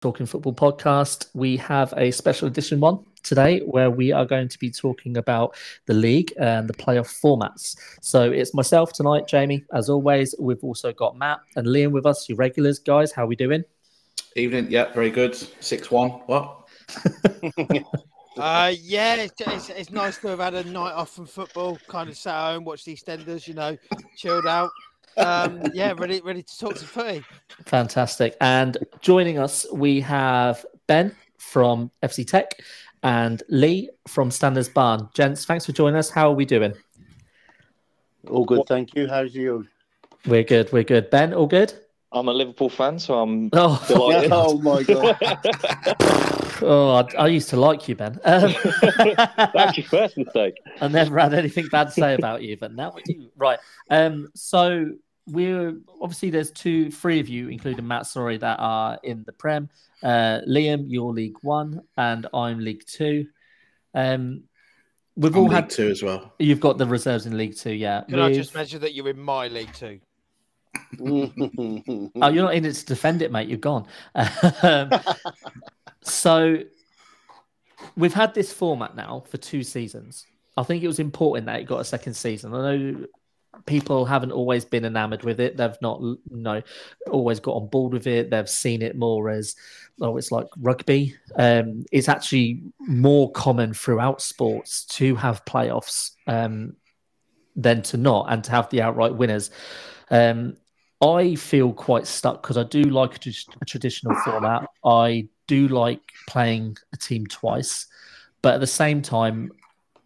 Talking Football podcast. We have a special edition one today where we are going to be talking about the league and the playoff formats. So it's myself tonight, Jamie. As always, we've also got Matt and Liam with us, your regulars, guys. How are we doing? Evening. Yeah, very good. Six one. What? Uh, yeah, it's, it's, it's nice to have had a night off from football, kind of sat at home, watched the EastEnders, you know, chilled out. Um, yeah, ready ready to talk to footy. Fantastic. And joining us, we have Ben from FC Teq and Lea from Standens Barn. Gents, thanks for joining us. How are we doing? All good, thank you. How's you? We're good. We're good. Ben, all good? I'm a Liverpool fan, so I'm Oh, delighted. oh my god! oh I, I used to like you, Ben. Um, That's your first mistake. I never had anything bad to say about you, but now we do. right. Um, so we're obviously there's two, three of you, including Matt, sorry, that are in the Prem. Uh, Liam, you're League One, and I'm League Two. Um, we've I'm all League had two as well. You've got the reserves in League Two, yeah. Can I We've- just mention that you're in my league Two? Oh, you're not in it to defend it, mate. You're gone. Um, so we've had this format now for two seasons. I think it was important that it got a second season. I know people haven't always been enamored with it. They've not, you know, always got on board with it. They've seen it more as, oh, it's like rugby. Um, it's actually more common throughout sports to have playoffs um, than to not, and to have the outright winners. Um, I feel quite stuck because I do like a, a traditional format. I do like playing a team twice, but at the same time,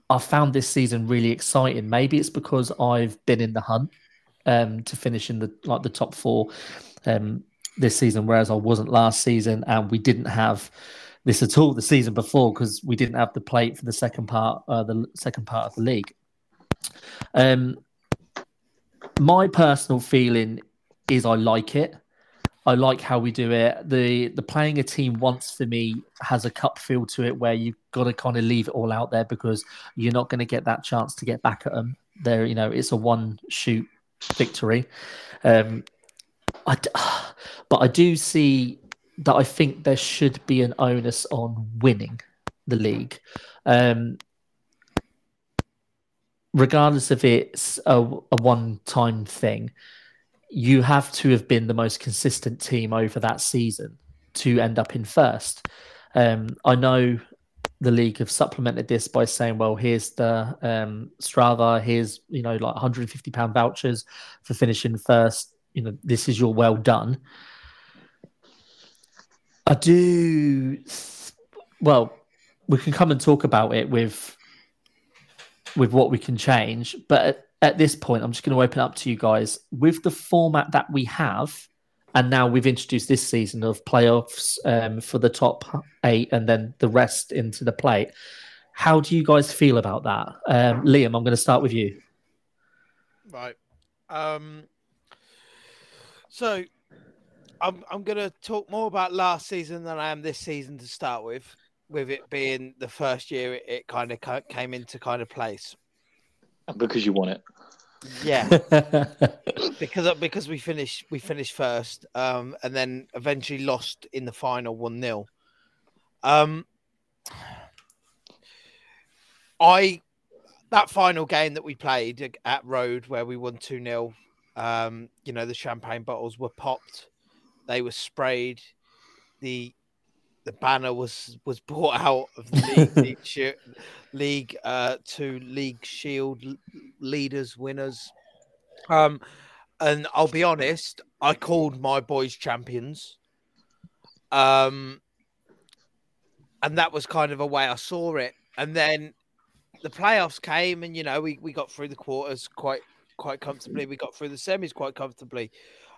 I found this season really exciting. Maybe it's because I've been in the hunt um, to finish in the like the top four um, this season, whereas I wasn't last season, and we didn't have this at all the season before because we didn't have the plate for the second part, uh, the second part of the league. Um, my personal feeling is I like it. I like how we do it. The the playing a team once for me has a cup feel to it where you've got to kind of leave it all out there because you're not going to get that chance to get back at them. There, you know, it's a one shoot victory. Um, I but I do see that I think there should be an onus on winning the league. Um, regardless if it's a, a one time thing, you have to have been the most consistent team over that season to end up in first. Um, I know the league have supplemented this by saying, well, here's the um, Strava, here's, you know, like 150 pound vouchers for finishing first. You know, this is your well done. I do, well, we can come and talk about it with with what we can change. But at, this point, I'm just going to open up to you guys with the format that we have. And now we've introduced this season of playoffs um, for the top eight and then the rest into the plate. How do you guys feel about that? Um, Liam, I'm going to start with you. Right. Um, so I'm I'm gonna talk more about last season than I am this season to start with, with it being the first year it, it kind of came into kind of place. Because you won it. Yeah, because because we finished we finished first, um, and then eventually lost in the final one 0 Um, I that final game that we played at Road where we won two 0 um, you know the champagne bottles were popped, they were sprayed, the the banner was was brought out of the league league, shi- league uh, to league shield leaders winners. Um, and I'll be honest, I called my boys champions. Um, and that was kind of a way I saw it. And then the playoffs came, and you know we, we got through the quarters quite quite comfortably. We got through the semis quite comfortably,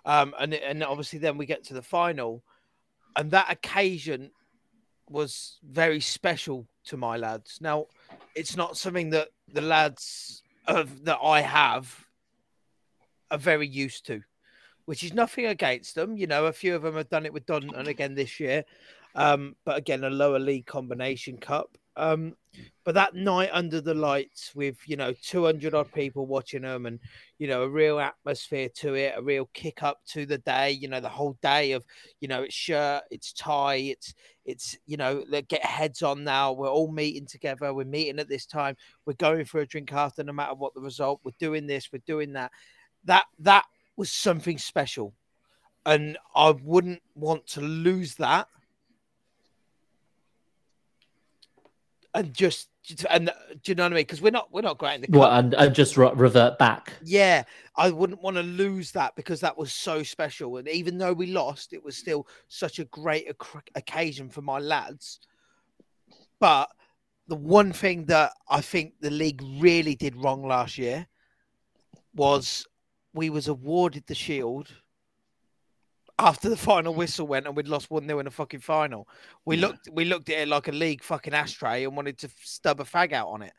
um, and and obviously then we get to the final, and that occasion was very special to my lads. Now, it's not something that the lads of that I have are very used to, which is nothing against them. You know, a few of them have done it with Dunton again this year, um, but again, a lower league combination cup. Um, but that night under the lights with you know 200 odd people watching them and you know a real atmosphere to it a real kick up to the day you know the whole day of you know it's shirt it's tie it's it's you know get heads on now we're all meeting together we're meeting at this time we're going for a drink after no matter what the result we're doing this we're doing that. That that was something special. And i wouldn't want to lose that and just and do you know what I mean? Because we're not we're not great in the cup. What and, and just re- revert back. Yeah, I wouldn't want to lose that because that was so special. And even though we lost, it was still such a great oc- occasion for my lads. But the one thing that I think the league really did wrong last year was we was awarded the shield after the final whistle went and we'd lost one 0 in the fucking final. We looked we looked at it like a league fucking ashtray and wanted to stub a fag out on it.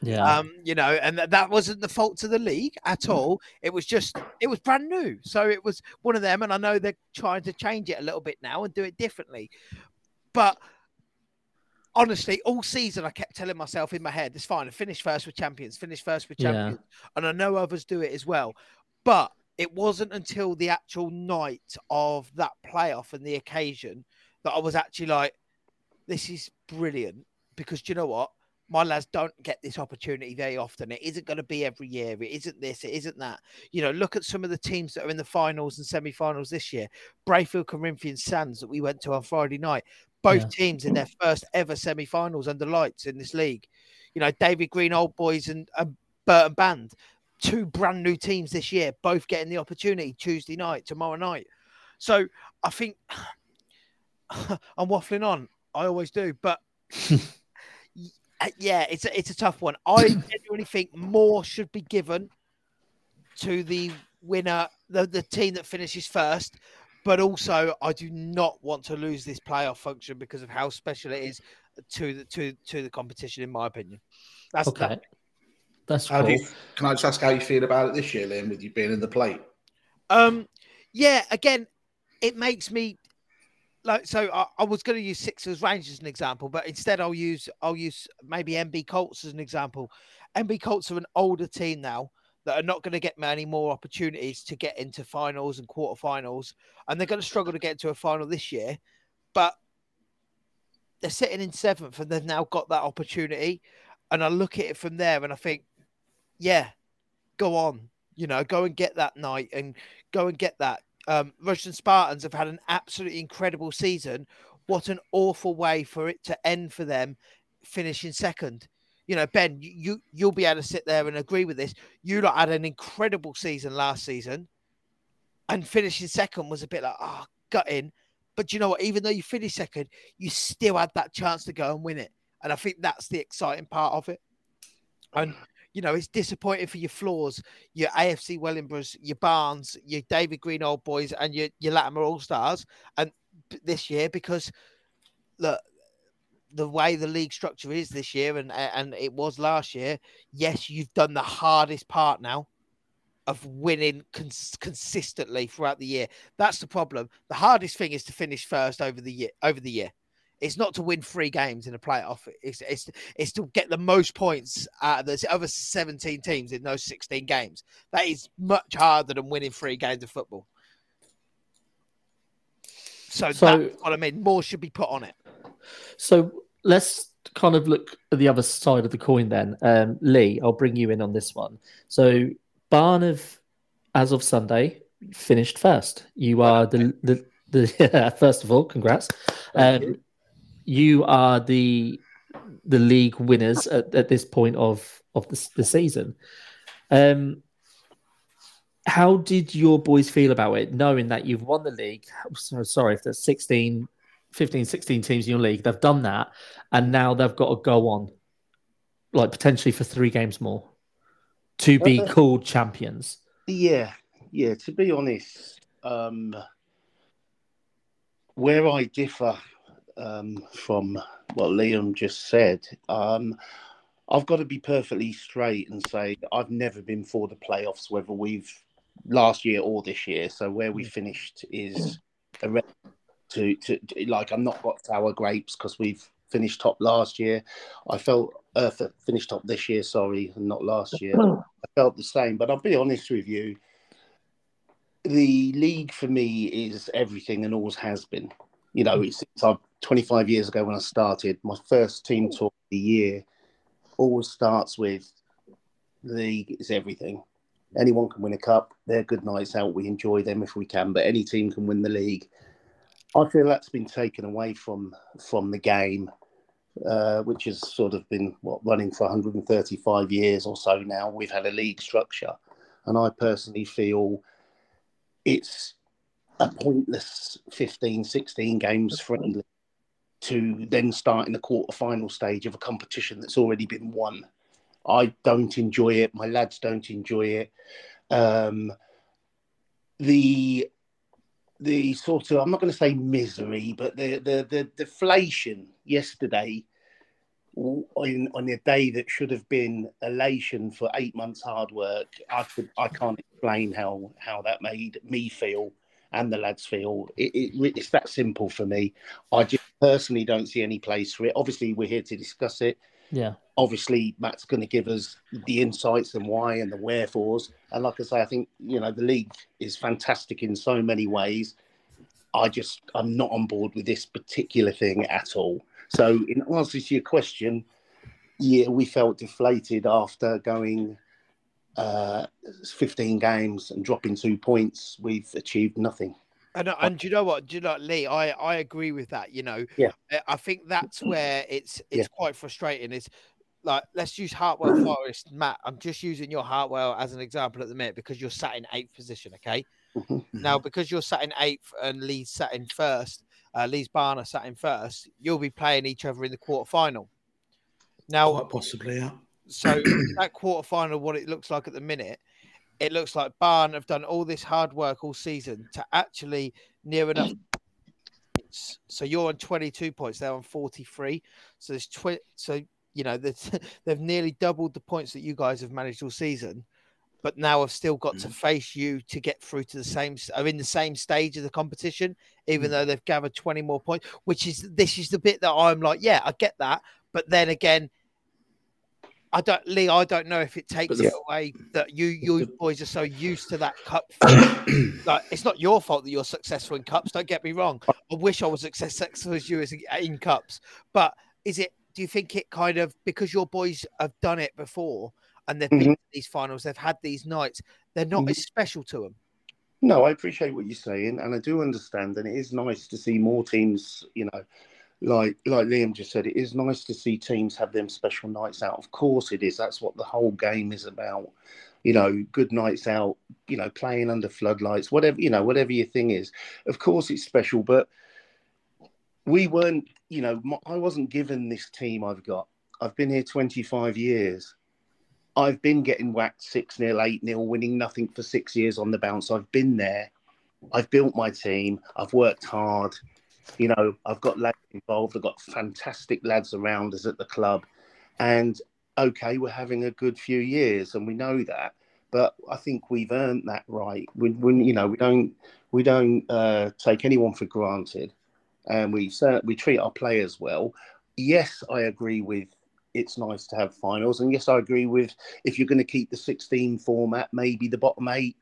Yeah. Um, you know, and th- that wasn't the fault to the league at all. It was just it was brand new. So it was one of them, and I know they're trying to change it a little bit now and do it differently. But honestly, all season I kept telling myself in my head, it's fine, finish first with champions, finish first with Yeah. champions. And I know others do it as well. But it wasn't until the actual night of that playoff and the occasion that I was actually like, this is brilliant. Because do you know what? My lads don't get this opportunity very often. It isn't going to be every year. It isn't this. It isn't that. You know, look at some of the teams that are in the finals and semi finals this year. Brayfield Corinthians Sands that we went to on Friday night. Both Yeah. teams in their first ever semi finals under lights in this league. You know, David Green Old Boys and, and Burton Band two brand new teams this year, both getting the opportunity Tuesday night, tomorrow night. So I think I'm waffling on. I always do, but yeah, it's a, it's a tough one. I genuinely think more should be given to the winner, the, the team that finishes first. But also, I do not want to lose this playoff function because of how special it is to the to to the competition, in my opinion. That's okay. that. That's How cool. do you, can I just ask how you feel about it this year, Liam, with you being in the plate? Um, yeah, again, it makes me like so. I, I was going to use Sixers Rangers as an example, but instead I'll use I'll use maybe MB Colts as an example. MB Colts are an older team now that are not going to get many more opportunities to get into finals and quarterfinals, and they're going to struggle to get to a final this year. But they're sitting in seventh, and they've now got that opportunity. And I look at it from there, and I think, yeah, go on, you know, go and get that night and go and get that. Um, Rushden Spartans have had an absolutely incredible season. What an awful way for it to end for them, finishing second. You know, Ben, you, you you'll be able to sit there and agree with this. You lot had an incredible season last season, and finishing second was a bit like ah oh, gutting. But you know what? Even though you finished second, you still had that chance to go and win it. And I think that's the exciting part of it. And you know, it's disappointing for your floors, your AFC Wellingborough, your Barnes, your David Green Old Boys, and your, your Latimer All Stars, and this year because look, the way the league structure is this year, and and it was last year. Yes, you've done the hardest part now of winning cons- consistently throughout the year. That's the problem. The hardest thing is to finish first over the year. Over the year, it's not to win three games in a playoff. It's it's it's to get the most points out of the other seventeen teams in those sixteen games. That is much harder than winning three games of football. So, So- that's what I mean. More should be put on it. So let's kind of look at the other side of the coin then. Um, Lea, I'll bring you in on this one. So Barnov, as of Sunday, finished first. You are the the, the first of all, congrats. Um, you are the the league winners at, at this point of of the, the season. Um, how did your boys feel about it, knowing that you've won the league? So sorry if there's 16, 15, 16 teams in your league, they've done that, and now they've got to go on, like potentially for three games more, to be Uh, called champions. Yeah, yeah. To be honest, um, where I differ um, from what Liam just said, um, I've got to be perfectly straight and say I've never been for the playoffs, whether we've last year or this year. So where we finished is to, to, to like I'm not got sour grapes because we've finished top last year. I felt uh, finished top this year, sorry, and not last year. I felt the same, but I'll be honest with you. The league for me is everything and always has been. You know, it's, it's uh, 25 years ago when I started. My first team talk of the year always starts with the league is everything. Anyone can win a cup. They're good nights out. We enjoy them if we can, but any team can win the league. I feel that's been taken away from from the game, uh, which has sort of been what running for 135 years or so now. We've had a league structure, and I personally feel it's a pointless 15, 16 games friendly to then start in the quarter-final stage of a competition that's already been won. I don't enjoy it. My lads don't enjoy it. Um, the the sort of I'm not going to say misery, but the the the deflation yesterday on on a day that should have been elation for eight months hard work. I could I can't explain how how that made me feel and the lads feel. It, it, it's that simple for me. I just personally don't see any place for it. Obviously, we're here to discuss it. Yeah. Obviously, Matt's going to give us the insights and why and the wherefores. And like I say, I think you know the league is fantastic in so many ways. I just I'm not on board with this particular thing at all. So, in answer to your question, yeah, we felt deflated after going uh, 15 games and dropping two points. We've achieved nothing. And, and do you know what? Do you know, Lea? I, I agree with that. You know, Yeah. I- I think that's where it's it's Yeah. quite frustrating. Is like let's use Hartwell Forest, Matt. I'm just using your Hartwell as an example at the minute because you're sat in eighth position. Okay, Mhm. now because you're sat in eighth and Lea's sat in first, uh, Lea's Barner sat in first. You'll be playing each other in the quarter final. Now, Quite possibly, yeah. So that quarter final, what it looks like at the minute, it looks like Barn have done all this hard work all season to actually near enough. So you're on 22 points, they're on 43. So there's tw- so you know they've nearly doubled the points that you guys have managed all season, but now I've still got to mm. face you to get through to the same are in the same stage of the competition, even mm. though they've gathered 20 more points. Which is this is the bit that I'm like, yeah, I get that, but then again. I don't, Lea. I don't know if it takes the- it away that you, you boys are so used to that cup. like, it's not your fault that you're successful in cups. Don't get me wrong. I wish I was as successful as you as in cups. But is it? Do you think it kind of because your boys have done it before and they've been Mhm. to these finals, they've had these nights, they're not Mhm. as special to them. No, I appreciate what you're saying, and I do understand, and it is nice to see more teams. You know, like like Liam just said, it is nice to see teams have them special nights out. Of course, it is. That's what the whole game is about. You know, good nights out. You know, playing under floodlights, whatever you know, whatever your thing is. Of course, it's special, but we weren't. You know, I wasn't given this team I've got. I've been here 25 years. I've been getting whacked 6 0, 8 0, winning nothing for six years on the bounce. I've been there. I've built my team. I've worked hard. You know, I've got lads involved. I've got fantastic lads around us at the club. And okay, we're having a good few years and we know that. But I think we've earned that right. We, we you know, we don't we don't uh, take anyone for granted, and we we treat our players well. Yes, I agree with it's nice to have finals, and yes, I agree with if you're going to keep the 16 format, maybe the bottom eight,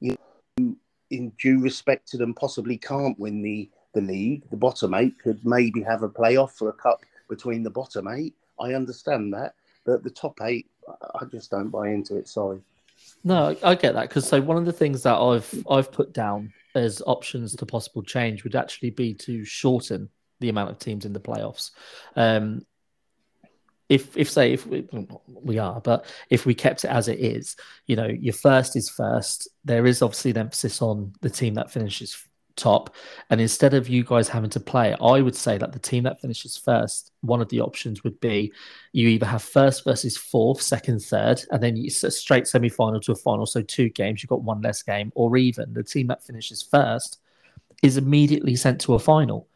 you know, in due respect to them, possibly can't win the the league. The bottom eight could maybe have a playoff for a cup between the bottom eight. I understand that, but the top eight, I- just don't buy into it. Sorry. No, I I get that because so one of the things that I've I've put down as options to possible change would actually be to shorten the amount of teams in the playoffs. Um, if if say if we, we are, but if we kept it as it is, you know, your first is first. There is obviously an emphasis on the team that finishes top, and instead of you guys having to play, I would say that the team that finishes first, one of the options would be you either have first versus fourth, second, third, and then you straight semi final to a final. So two games, you've got one less game, or even the team that finishes first is immediately sent to a final.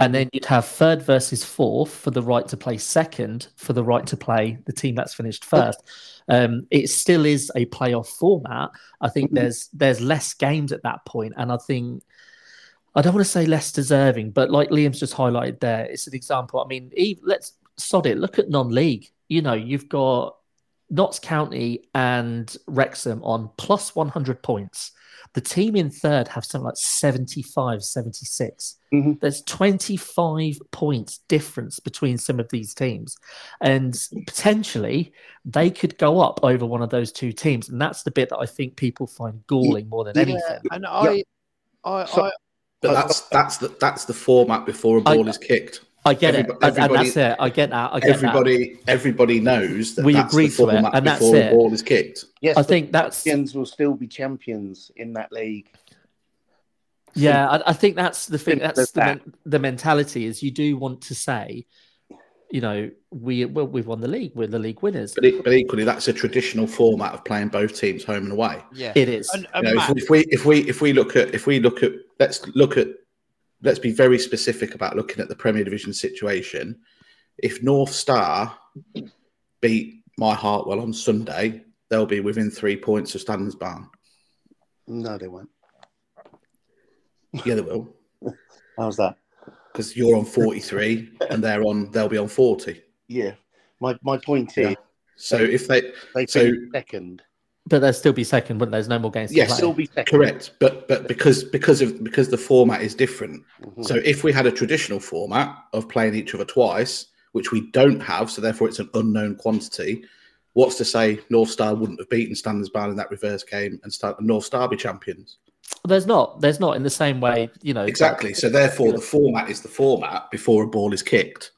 And then you'd have third versus fourth for the right to play second, for the right to play the team that's finished first. Um, it still is a playoff format. I think Mhm. there's there's less games at that point, and I think I don't want to say less deserving, but like Liam's just highlighted there, it's an example. I mean, Eve, let's sod it. Look at non-league. You know, you've got Notts County and Wrexham on plus 100 points. The team in third have something like 75, 76. Mhm. There's 25 points difference between some of these teams. And potentially they could go up over one of those two teams. And that's the bit that I think people find galling more than Yeah. anything. And I, I, So- I, But that's that's the that's the format before a ball is kicked. I get Everybo- it. And, and that's it. I get that. I get that. Everybody everybody knows that We that's agree the to it, and that's before it. a ball is kicked. Yes, I think that's champions will still be champions in that league. Yeah, I, I think that's the thing. That's the, that. the mentality is you do want to say, you know, we well, we've won the league. We're the league winners. But, e- but equally, that's a traditional format of playing both teams home and away. yeah. It is. And, You know, Matt, if, if we if we if we look at if we look at let's look at let's be very specific about looking at the Premier Division situation. If North Star beat My Hartwell on Sunday, they'll be within three points of Standens Barn. No, they won't. Yeah, they will How's that? because you're on forty three and they're on they'll be on forty. Yeah. My my point Yeah. is So if they they So- second. But they'll still be second, wouldn't there? There's no more games. to Yes. Still be second. correct, but but because because of because the format is different, Mhm. So if we had a traditional format of playing each other twice, which we don't have, so therefore it's an unknown quantity, what's to say North Star wouldn't have beaten Standens Barn in that reverse game and start North Star be champions? There's not. There's not in the same way. You know. Exactly. So therefore the format is the format before a ball is kicked.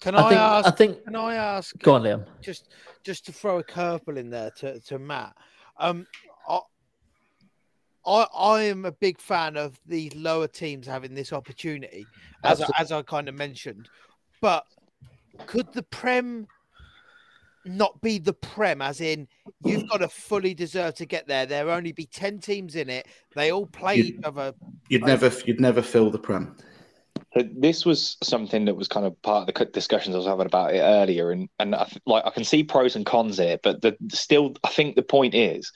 can I I, think. ask? I think. Can I ask? Go on, Liam. just just to throw a curveball in there to, to Matt. Um, I, I I am a big fan of these lower teams having this opportunity, as I, as I kind of mentioned. But could the Prem not be the Prem? As in, you've got to fully deserve to get there. There only be ten teams in it. They all play You- each other. You'd never you'd never fill the prem. So this was something that was kind of part of the discussions I was having about it earlier, and and I, like I can see pros and cons here, but the still I think the point is,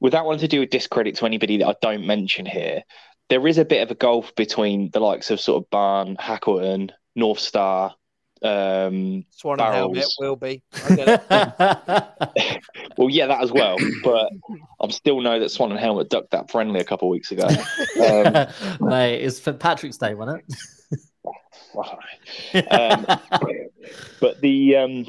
without wanting to do a discredit to anybody that I don't mention here, there is a bit of a gulf between the likes of sort of Barn, Hackleton, North Star. Um, Swan and Helmet will be. I get it. well, yeah, that as well, but I'm still know that Swan and Helmet ducked that friendly a couple of weeks ago. Um, Mate, it's St. Patrick's Day, wasn't um, it? but the um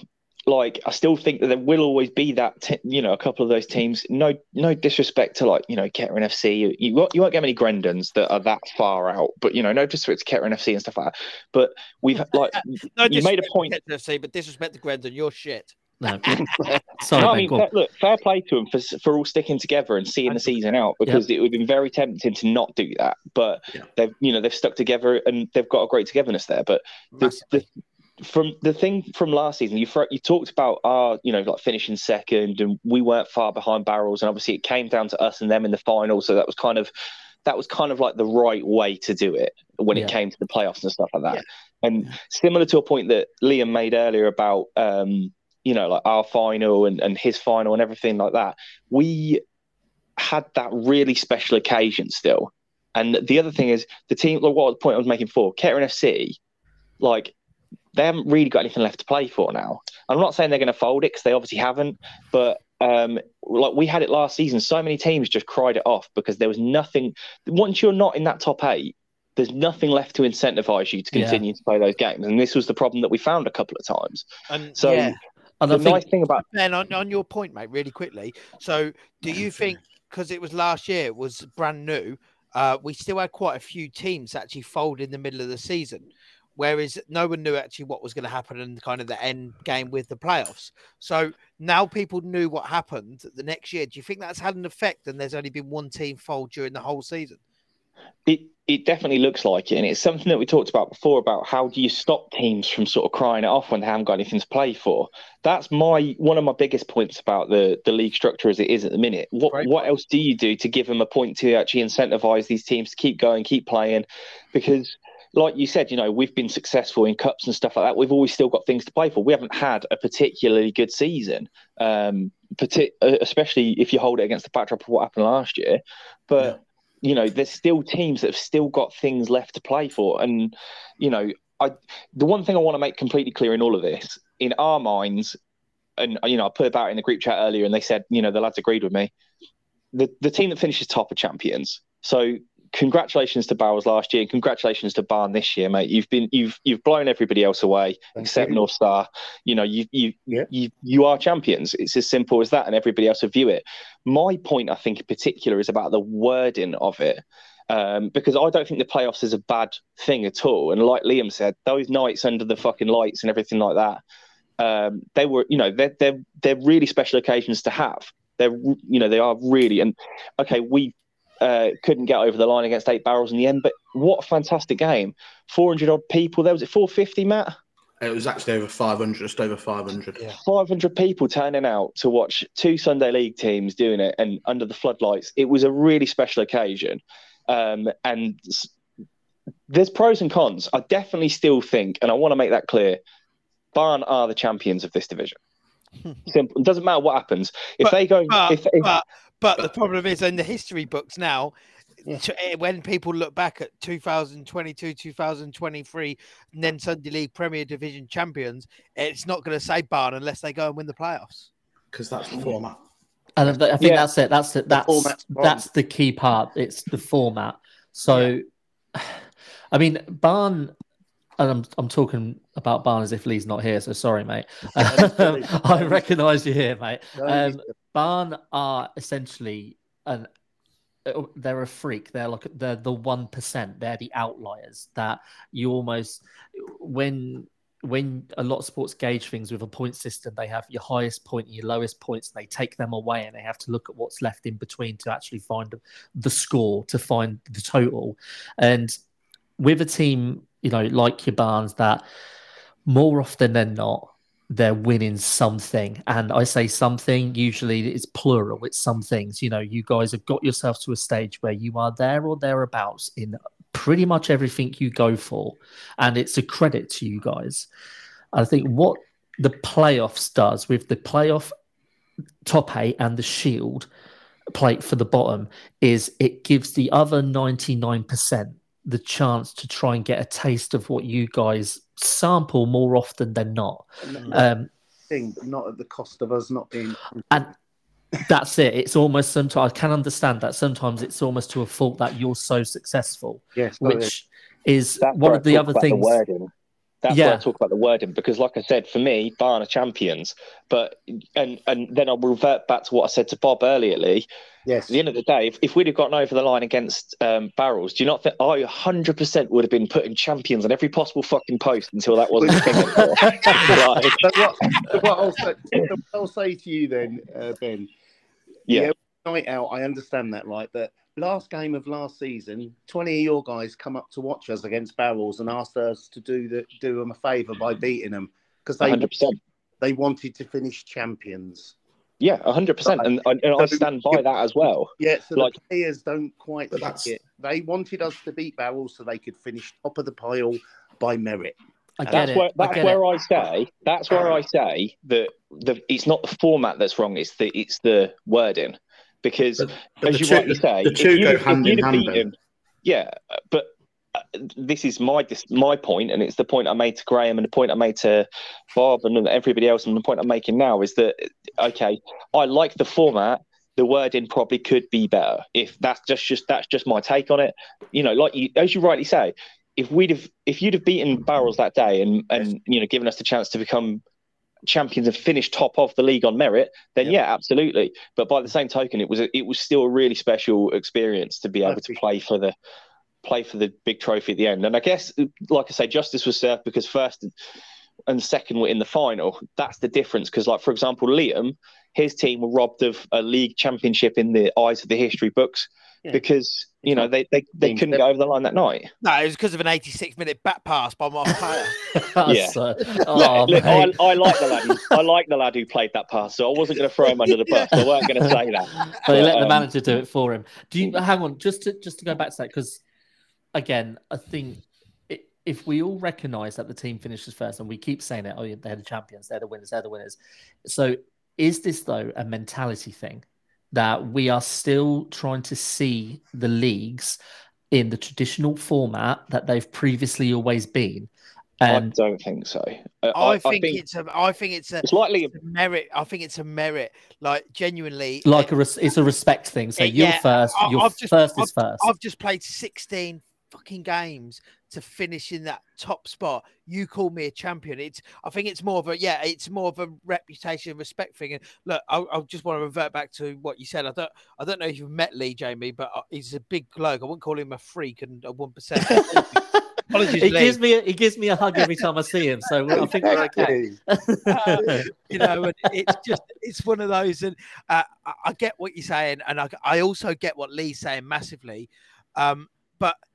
like I still think that there will always be that te- you know a couple of those teams no no disrespect to like you know Kettering FC you, you won't you won't get many Grendons that are that far out but you know no disrespect to Kettering FC and stuff like that but we've like No You made a disrespect to point- Kettering FC, but disrespect to Grendon. You're shit. no. Sorry, no, I mean, go fair, look, fair play to them for for all sticking together and seeing the season out because it would have been very tempting to not do that. But Yeah. they've, you know, they've stuck together and they've got a great togetherness there. But the, the, from the thing from last season, you you talked about our, you know, like finishing second, and we weren't far behind barrels, and obviously it came down to us and them in the final. So that was kind of that was kind of like the right way to do it when Yeah. it came to the playoffs and stuff like that. Yeah. And similar to a point that Liam made earlier about, um, you know, like our final and, and his final and everything like that, we had that really special occasion still. And the other thing is the team, like what the point I was making for Kettering FC, like they haven't really got anything left to play for now. I'm not saying they're going to fold it because they obviously haven't, but um, like we had it last season, so many teams just cried it off because there was nothing. Once you're not in that top eight, there's nothing left to incentivize you to Yeah. continue to play those games, and this was the problem that we found a couple of times. And So yeah. And the think nice thing about Ben, on, on your point, mate, really quickly. So, do you think because it was last year, it was brand new, uh, we still had quite a few teams actually fold in the middle of the season, whereas no one knew actually what was going to happen in kind of the end game with the playoffs. So now people knew what happened the next year. Do you think that's had an effect? And there's only been one team fold during the whole season. It it definitely looks like it, and it's something that we talked about before about how do you stop teams from sort of crying it off when they haven't got anything to play for. That's my one of my biggest points about the the league structure as it is at the minute. What Great what else do you do to give them a point to actually incentivize these teams to keep going, keep playing? Because like you said, you know, we've been successful in cups and stuff like that. We've always still got things to play for. We haven't had a particularly good season, um, partic- uh, especially if you hold it against the backdrop of what happened last year. But you know, there's still teams that have still got things left to play for. And, you know, I the one thing I want to make completely clear in all of this, in our minds, and you know, I put about in the group chat earlier, and they said, you know, the lads agreed with me. The the team that finishes top are champions. So congratulations to Barrows last year, and congratulations to Barn this year, mate. You've been you've you've blown everybody else away Thank except you. North Star. You know, you you Yeah. you you are champions. It's as simple as that, and everybody else will view it. My point, I think, in particular, is about the wording of it. Um, because I don't think the playoffs is a bad thing at all. And like Liam said, those nights under the fucking lights and everything like that, um, they were, you know, they're they're they're really special occasions to have. They're, you know, they are really. And okay, we uh, couldn't get over the line against eight barrels in the end, but what a fantastic game! Four hundred odd people. There was it four fifty, Matt. It was actually over 500, just over 500. Yeah. 500 people turning out to watch two Sunday League teams doing it and under the floodlights. It was a really special occasion. Um, and there's pros and cons. I definitely still think, and I want to make that clear, Barn are the champions of this division. Simple. It doesn't matter what happens. If But- they go, But, if, if but, but the problem is in the history books now, Yeah. to- eh, when people look back at 2022, 2023, and then Sunday League Premier Division champions, it's not going to say Barn unless they go and win the playoffs. Because that's the format. And I think Yeah. that's it. That's it. That's format's wrong. that's the key part. It's the format. So, I mean, Barn, and I'm I'm talking about Barn as if Lea's not here. So sorry, mate. I recognise you here, mate. Um, Barn are essentially an uh, they're a freak. They're like they're the one percent. They're the outliers that you almost when when a lot of sports gauge things with a point system, they have your highest point and your lowest points, and they take them away, and they have to look at what's left in between to actually find the score, to find the total. And with a team, you know, like your Barnes, that more often than not, they're winning something. And I say something, usually it's plural, it's some things. You know, you guys have got yourselves to a stage where you are there or thereabouts in pretty much everything you go for. And it's a credit to you guys. I think what the playoffs does with the playoff top eight and the shield plate for the bottom is it gives the other 99% the chance to try and get a taste of what you guys sample more often than not. Um, thing, but not at the cost of us not being. and that's it. It's almost sometimes I can understand that sometimes it's almost to a fault that you're so successful, Yes, oh, which is one of the other things. The wording. That's where I talk about the wording because, like I said, for me, Barn are champions. But and and then I'll revert back to what I said to Bob earlier, Lea. yes, At the end of the day, if, if we'd have gotten over the line against um, Barrels, do you not think I 100% would have been putting champions on every possible fucking post until that wasn't a thing anymore? Like, So what, so what, I'll say, what I'll say to you then, uh, Ben. yeah, night out, I understand that, right? But last game of last season, twenty of your guys come up to watch us against Barrels and asked us to do the do them a favour by beating them because they 100%. they wanted to finish champions. Yeah, 100%. And, and I stand by that as well. Yeah, so Like- the players don't quite But that's- it. They wanted us to beat Barrels so they could finish top of the pile by merit. I get That's it. where I that's get where it. I say that's where I say that the it's not the format that's wrong. It's the it's the wording because But- but as you two- rightly say, the two go hand in hand, beaten- yeah, but uh, this is my my point, and it's the point I made to Graham, and the point I made to Bob, and everybody else, and the point I'm making now is that okay, I like the format. The wording probably could be better. If that's just just that's just my take on it. You know, like you as you rightly say, if we'd have if you'd have beaten Barrels that day and and you know given us the chance to become champions have finished top of the league on merit, then Yep. yeah, absolutely. But by the same token, it was a, it was still a really special experience to be able to play for the play for the big trophy at the end. And I guess, like I say, justice was served because first and second were in the final. That's the difference. Because, like for example, Liam, his team were robbed of a league championship in the eyes of the history books Yeah. because you know they they, they couldn't that- get over the line that night. No, it was because of an 86 minute back pass by my player. Yeah. So- oh, Look, I. I like the lad. Who, I like the lad who played that pass, so I wasn't going to throw him under the bus. I weren't going to say that. but he let the um, manager do it for him. Do you hang on just to just to go back to that because again, I think i- if we all recognise that the team finishes first, and we keep saying it, oh, they're the champions, they're the winners, they're the winners. So, is this though a mentality thing? that we are still trying to see the leagues in the traditional format that they've previously always been. And I don't think so. I, I, think it's a. I think it's a. it's likely. it's a merit. I think it's a merit. Like genuinely, like a res- it's a respect thing. So Yeah, you're first. I- Your I've just- first is first. I've just played 16 fucking games to finish in that top spot. You call me a champion. It's I think it's more of a yeah, it's more of a reputation and respect thing. And look, I, I just want to revert back to what you said. I don't I don't know if you've met Lea Jamie, but uh, he's a big bloke. I wouldn't call him a freak and a one percent. Apologies, he Lea. gives me a, he gives me a hug every time I see him. So I think we're okay. you know, and it's just it's one of those, and uh, I, I get what you're saying, and I, I also get what Lea's saying massively, um, but may-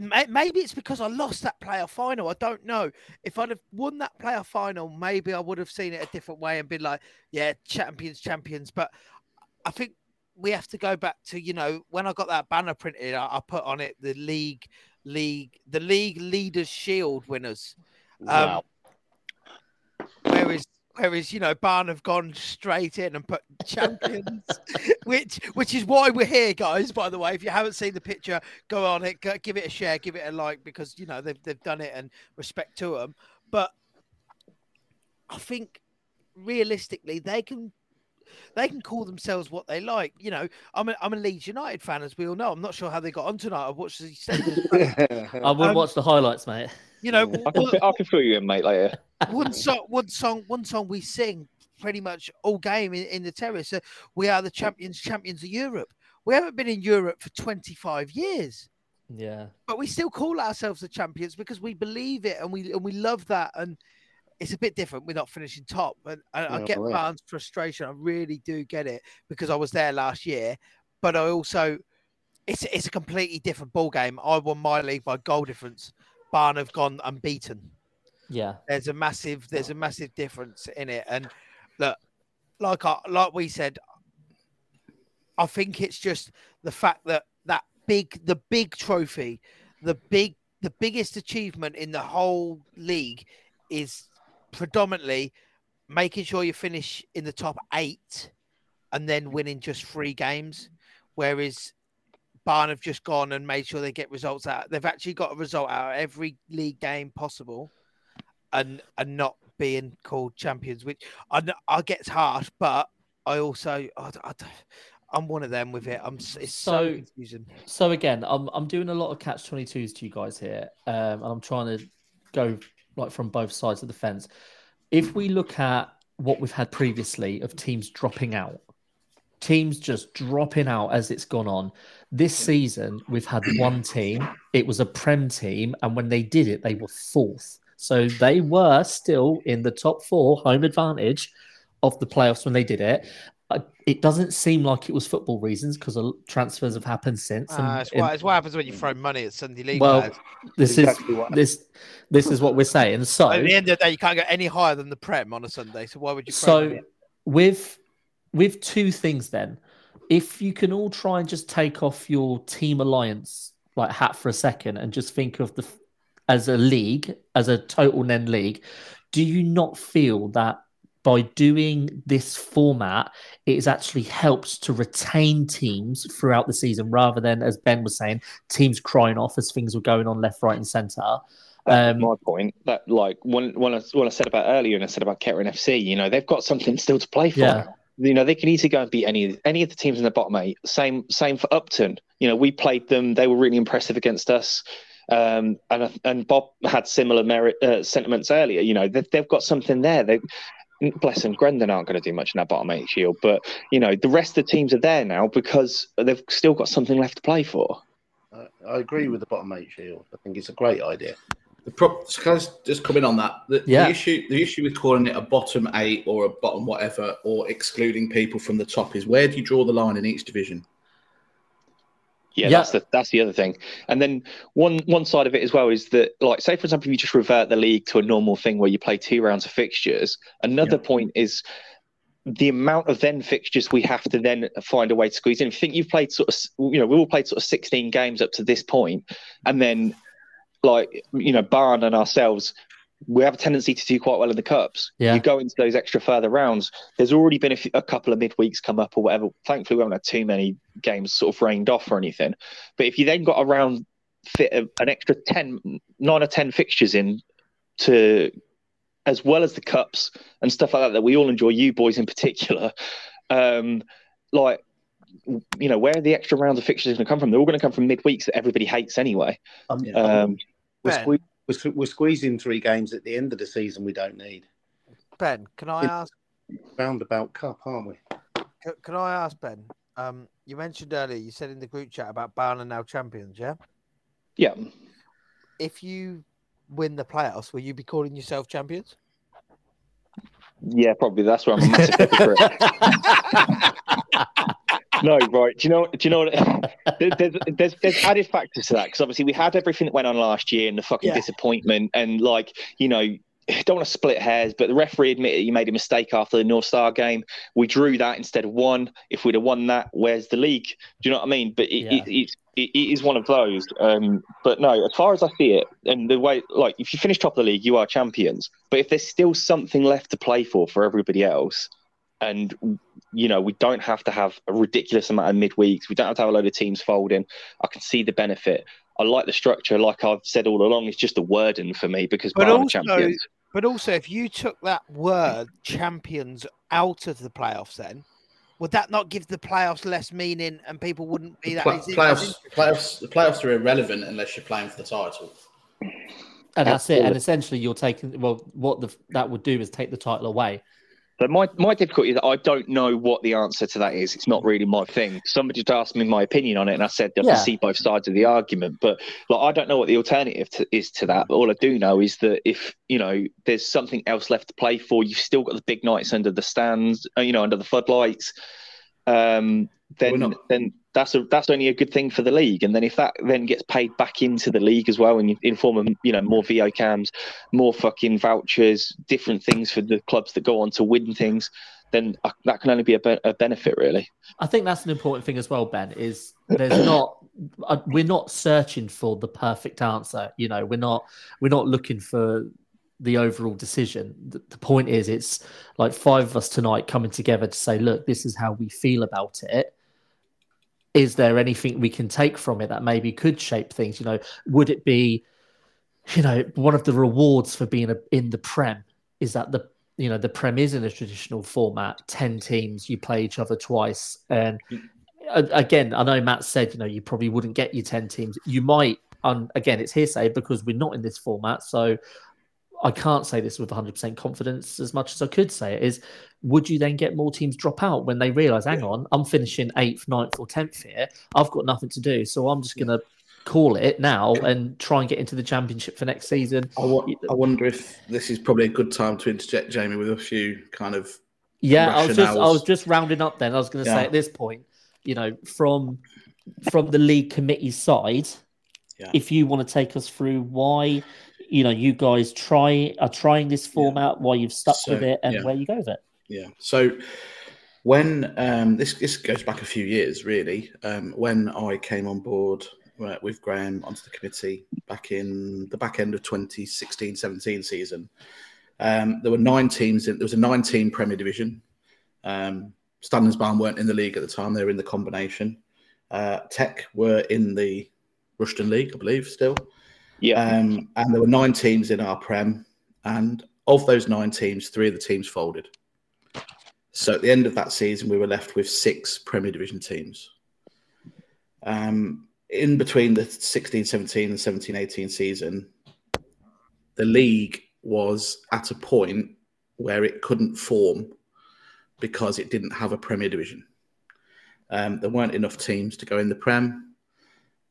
maybe it's because I lost that player final. I don't know. If I'd have won that player final, maybe I would have seen it a different way and been like, yeah, champions, champions. But I think we have to go back to you know when I got that banner printed, I, I put on it the league, league, the league leaders shield winners. Um, Wow. Whereas, whereas you know, Barn have gone straight in and put champions, which which is why we're here, guys. By the way, if you haven't seen the picture, go on it, go, give it a share, give it a like, because you know they've they've done it and respect to them. But I think realistically, they can. They can call themselves what they like. You know, I'm a, I'm a Leeds United fan, as we all know. I'm not sure how they got on tonight. I've watched the I will Um, watch the highlights, mate. You know, I can, I can fill you in, mate, later. one song, one song, one song we sing pretty much all game in, in the terrace. Uh, we are the champions, champions of Europe. We haven't been in Europe for 25 years, Yeah. but we still call ourselves the champions because we believe it and we and we love that. And it's a bit different. We're not finishing top, and I, I get way. Barnes' frustration. I really do get it because I was there last year, but I also it's it's a completely different ball game. I won my league by goal difference. Barn have gone unbeaten Yeah. there's a massive there's a massive difference in it and look like I, like we said i think it's just the fact that that big the big trophy the big the biggest achievement in the whole league is predominantly making sure you finish in the top 8 and then winning just 3 games whereas Barn have just gone and made sure they get results out. They've actually got a result out of every league game possible and and not being called champions, which I, I get harsh, but I also I, I, am one of them with it. I'm it's so, So- confusing. So again, I'm I'm doing a lot of catch twenty twos to you guys here, um, and I'm trying to go like from both sides of the fence. If we look at what we've had previously of teams dropping out, teams just dropping out as it's gone on. This season, we've had one team. It was a Prem team, and when they did it, they were fourth. So they were still in the top four, home advantage of the playoffs when they did it. Uh, It doesn't seem like it was football reasons because transfers have happened since. and- Uh, it's, and- what, it's what happens when you throw money at Sunday League. well, players. this Exactly is what- this this is what we're saying. So at the end of the day, you can't go any higher than the Prem on a Sunday. So why would you? Throw money so with with two things then, if you can all try and just take off your team alliance like hat for a second and just think of the as a league, as a total nen league, do you not feel that by doing this format, it has actually helped to retain teams throughout the season rather than, as Ben was saying, teams crying off as things were going on left, right, and centre. Um, my point. That like when when I, when I said about earlier and I said about Kettering FC, you know, they've got something still to play for. Yeah. You know, they can easily go and beat any any of the teams in the bottom eight. Same same for Upton. You know, we played them. They were really impressive against us. Um, and and Bob had similar merit uh, sentiments earlier. You know, they've, they've got something there. They bless them, Grendon aren't going to do much in that bottom eight shield, but you know, the rest of the teams are there now because they've still got something left to play for. I, I agree with the bottom eight shield. I think it's a great idea. The pro- so can I just- just come in on that? The, Yeah. the issue, the issue with calling it a bottom eight or a bottom whatever, or excluding people from the top is where do you draw the line in each division? Yeah, Yeah. that's the that's the other thing. And then one one side of it as well is that, like, say for example, if you just revert the league to a normal thing where you play two rounds of fixtures. Another point is the amount of then fixtures we have to then find a way to squeeze in. If you think you've played sort of, you know, we all played sort of sixteen games up to this point, and then like you know, Barn and ourselves we have a tendency to do quite well in the cups. Yeah. You go into those extra further rounds. There's already been a, few, a couple of midweeks come up or whatever. Thankfully, we haven't had too many games sort of rained off or anything. But if you then got around fit a, an extra 10, nine or 10 fixtures in to, as well as the cups and stuff like that, that we all enjoy, you boys in particular, um, like, you know, where are the extra rounds of fixtures going to come from? They're all going to come from midweeks that everybody hates anyway. Um, Um, we're, we're, squeezing three games at the end of the season we don't need. Ben, can I ask? Roundabout cup, aren't we? Can, can I ask Ben? Um, you mentioned earlier. You said in the group chat about Barn and now champions. Yeah. yeah. If you win the playoffs, will you be calling yourself champions? Yeah, probably. That's where I'm a massive hypocrite. no, right. Do you know? Do you know what? There's, there's there's added factors to that because obviously we had everything that went on last year and the fucking Yeah. disappointment and like you know. Don't want to split hairs, but the referee admitted he made a mistake after the North Star game. We drew that instead of one. If we'd have won that, where's the league? Do you know what I mean? But it, Yeah. it, it, it, it is one of those. Um, but no, as far as I see it, and the way, like, if you finish top of the league, you are champions. But if there's still something left to play for for everybody else, and you know we don't have to have a ridiculous amount of midweeks, we don't have to have a load of teams folding. I can see the benefit. I like the structure, like I've said all along. It's just a wording for me because But Barn are also- champions. But also, if you took that word champions out of the playoffs, then would that not give the playoffs less meaning and people wouldn't be that Play- as- as playoffs, playoffs, the playoffs are irrelevant unless you're playing for the title. And that's it. And essentially, you're taking well, what the, that would do is take the title away. So my, my difficulty is that I don't know what the answer to that is. It's not really my thing. Somebody just asked me my opinion on it, and I said I Yeah. see both sides of the argument. But like, I don't know what the alternative to, is to that. But all I do know is that if you know there's something else left to play for, you've still got the big nights under the stands, uh, you know, under the floodlights. Um, then not- then that's a that's only a good thing for the league. And then if that then gets paid back into the league as well, and you- in form of you know more Veo cams, more fucking vouchers, different things for the clubs that go on to win things, then uh, that can only be a, be- a benefit, really. I think that's an important thing as well, Ben. Is there's not uh, we're not searching for the perfect answer. You know, we're not we're not looking for the overall decision. The point is, it's like five of us tonight coming together to say, look, this is how we feel about it. Is there anything we can take from it that maybe could shape things? You know, would it be, you know, one of the rewards for being a, in the Prem is that the you know the Prem is in a traditional format, ten teams, you play each other twice, and again, I know Matt said, you know, you probably wouldn't get your 10 teams. You might, um, again, it's hearsay because we're not in this format. So I can't say this with 100% confidence as much as I could say it is, would you then get more teams drop out when they realize, hang on, I'm finishing eighth, ninth, or 10th here. I've got nothing to do. So I'm just going to call it now and try and get into the championship for next season. I, wonder if this is probably a good time to interject, Jamie, with a few kind of Yeah, I was just I was just rounding up then. I was going to Yeah. say at this point, you know, from from the league committee side, Yeah. if you want to take us through why, you know, you guys try are trying this format, why you've stuck So, with it, and yeah. where you go with it. Yeah. So when um, this this goes back a few years, really, um, when I came on board uh, with Graham onto the committee back in the back end of 2016-17 season, um, there were nine teams. In, there was a nine-team Premier Division. Um, Standens Barn weren't in the league at the time; they were in the combination. Uh, Teq were in the Rushden League, I believe, still. Yeah. Um, and there were nine teams in our Prem, and of those nine teams, three of the teams folded. So at the end of that season, we were left with six Premier Division teams. Um, in between the 16 17 and 17 18 season, the league was at a point where it couldn't form because it didn't have a Premier Division. Um, there weren't enough teams to go in the Prem.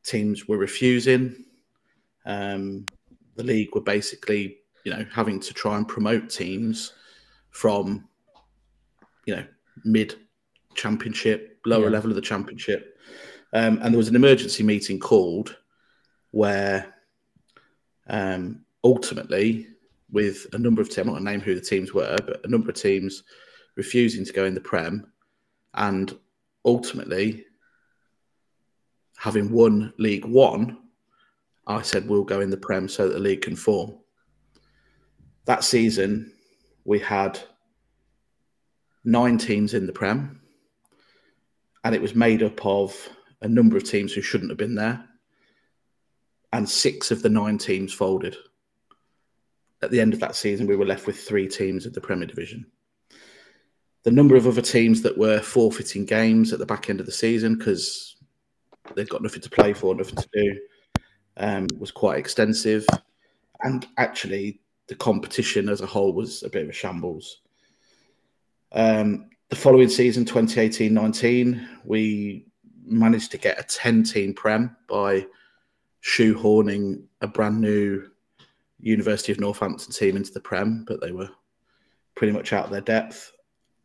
Teams were refusing. Um, the league were basically, you know, having to try and promote teams from, you know, mid championship, lower Yeah. level of the championship. Um, and there was an emergency meeting called where um, ultimately, with a number of teams, I'm not going to name who the teams were, but a number of teams refusing to go in the Prem and ultimately having won League One, I said we'll go in the Prem so that the league can form. That season, we had nine teams in the Prem, and it was made up of a number of teams who shouldn't have been there, and six of the nine teams folded. At the end of that season, we were left with three teams in the Premier Division. The number of other teams that were forfeiting games at the back end of the season because they've got nothing to play for, nothing to do, um, was quite extensive. And actually, the competition as a whole was a bit of a shambles. Um, the following season, 2018 19, we managed to get a 10 team Prem by shoehorning a brand new University of Northampton team into the Prem, but they were pretty much out of their depth.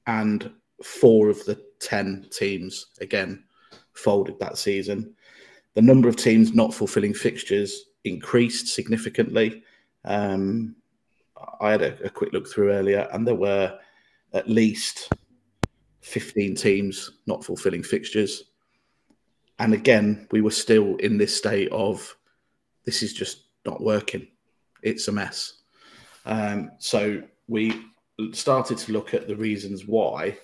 And four of the 10 teams, again, folded that season. The number of teams not fulfilling fixtures increased significantly. Um, I had a, a quick look through earlier, and there were at least 15 teams not fulfilling fixtures. And again, we were still in this state of this is just not working. It's a mess. Um, so we started to look at the reasons why.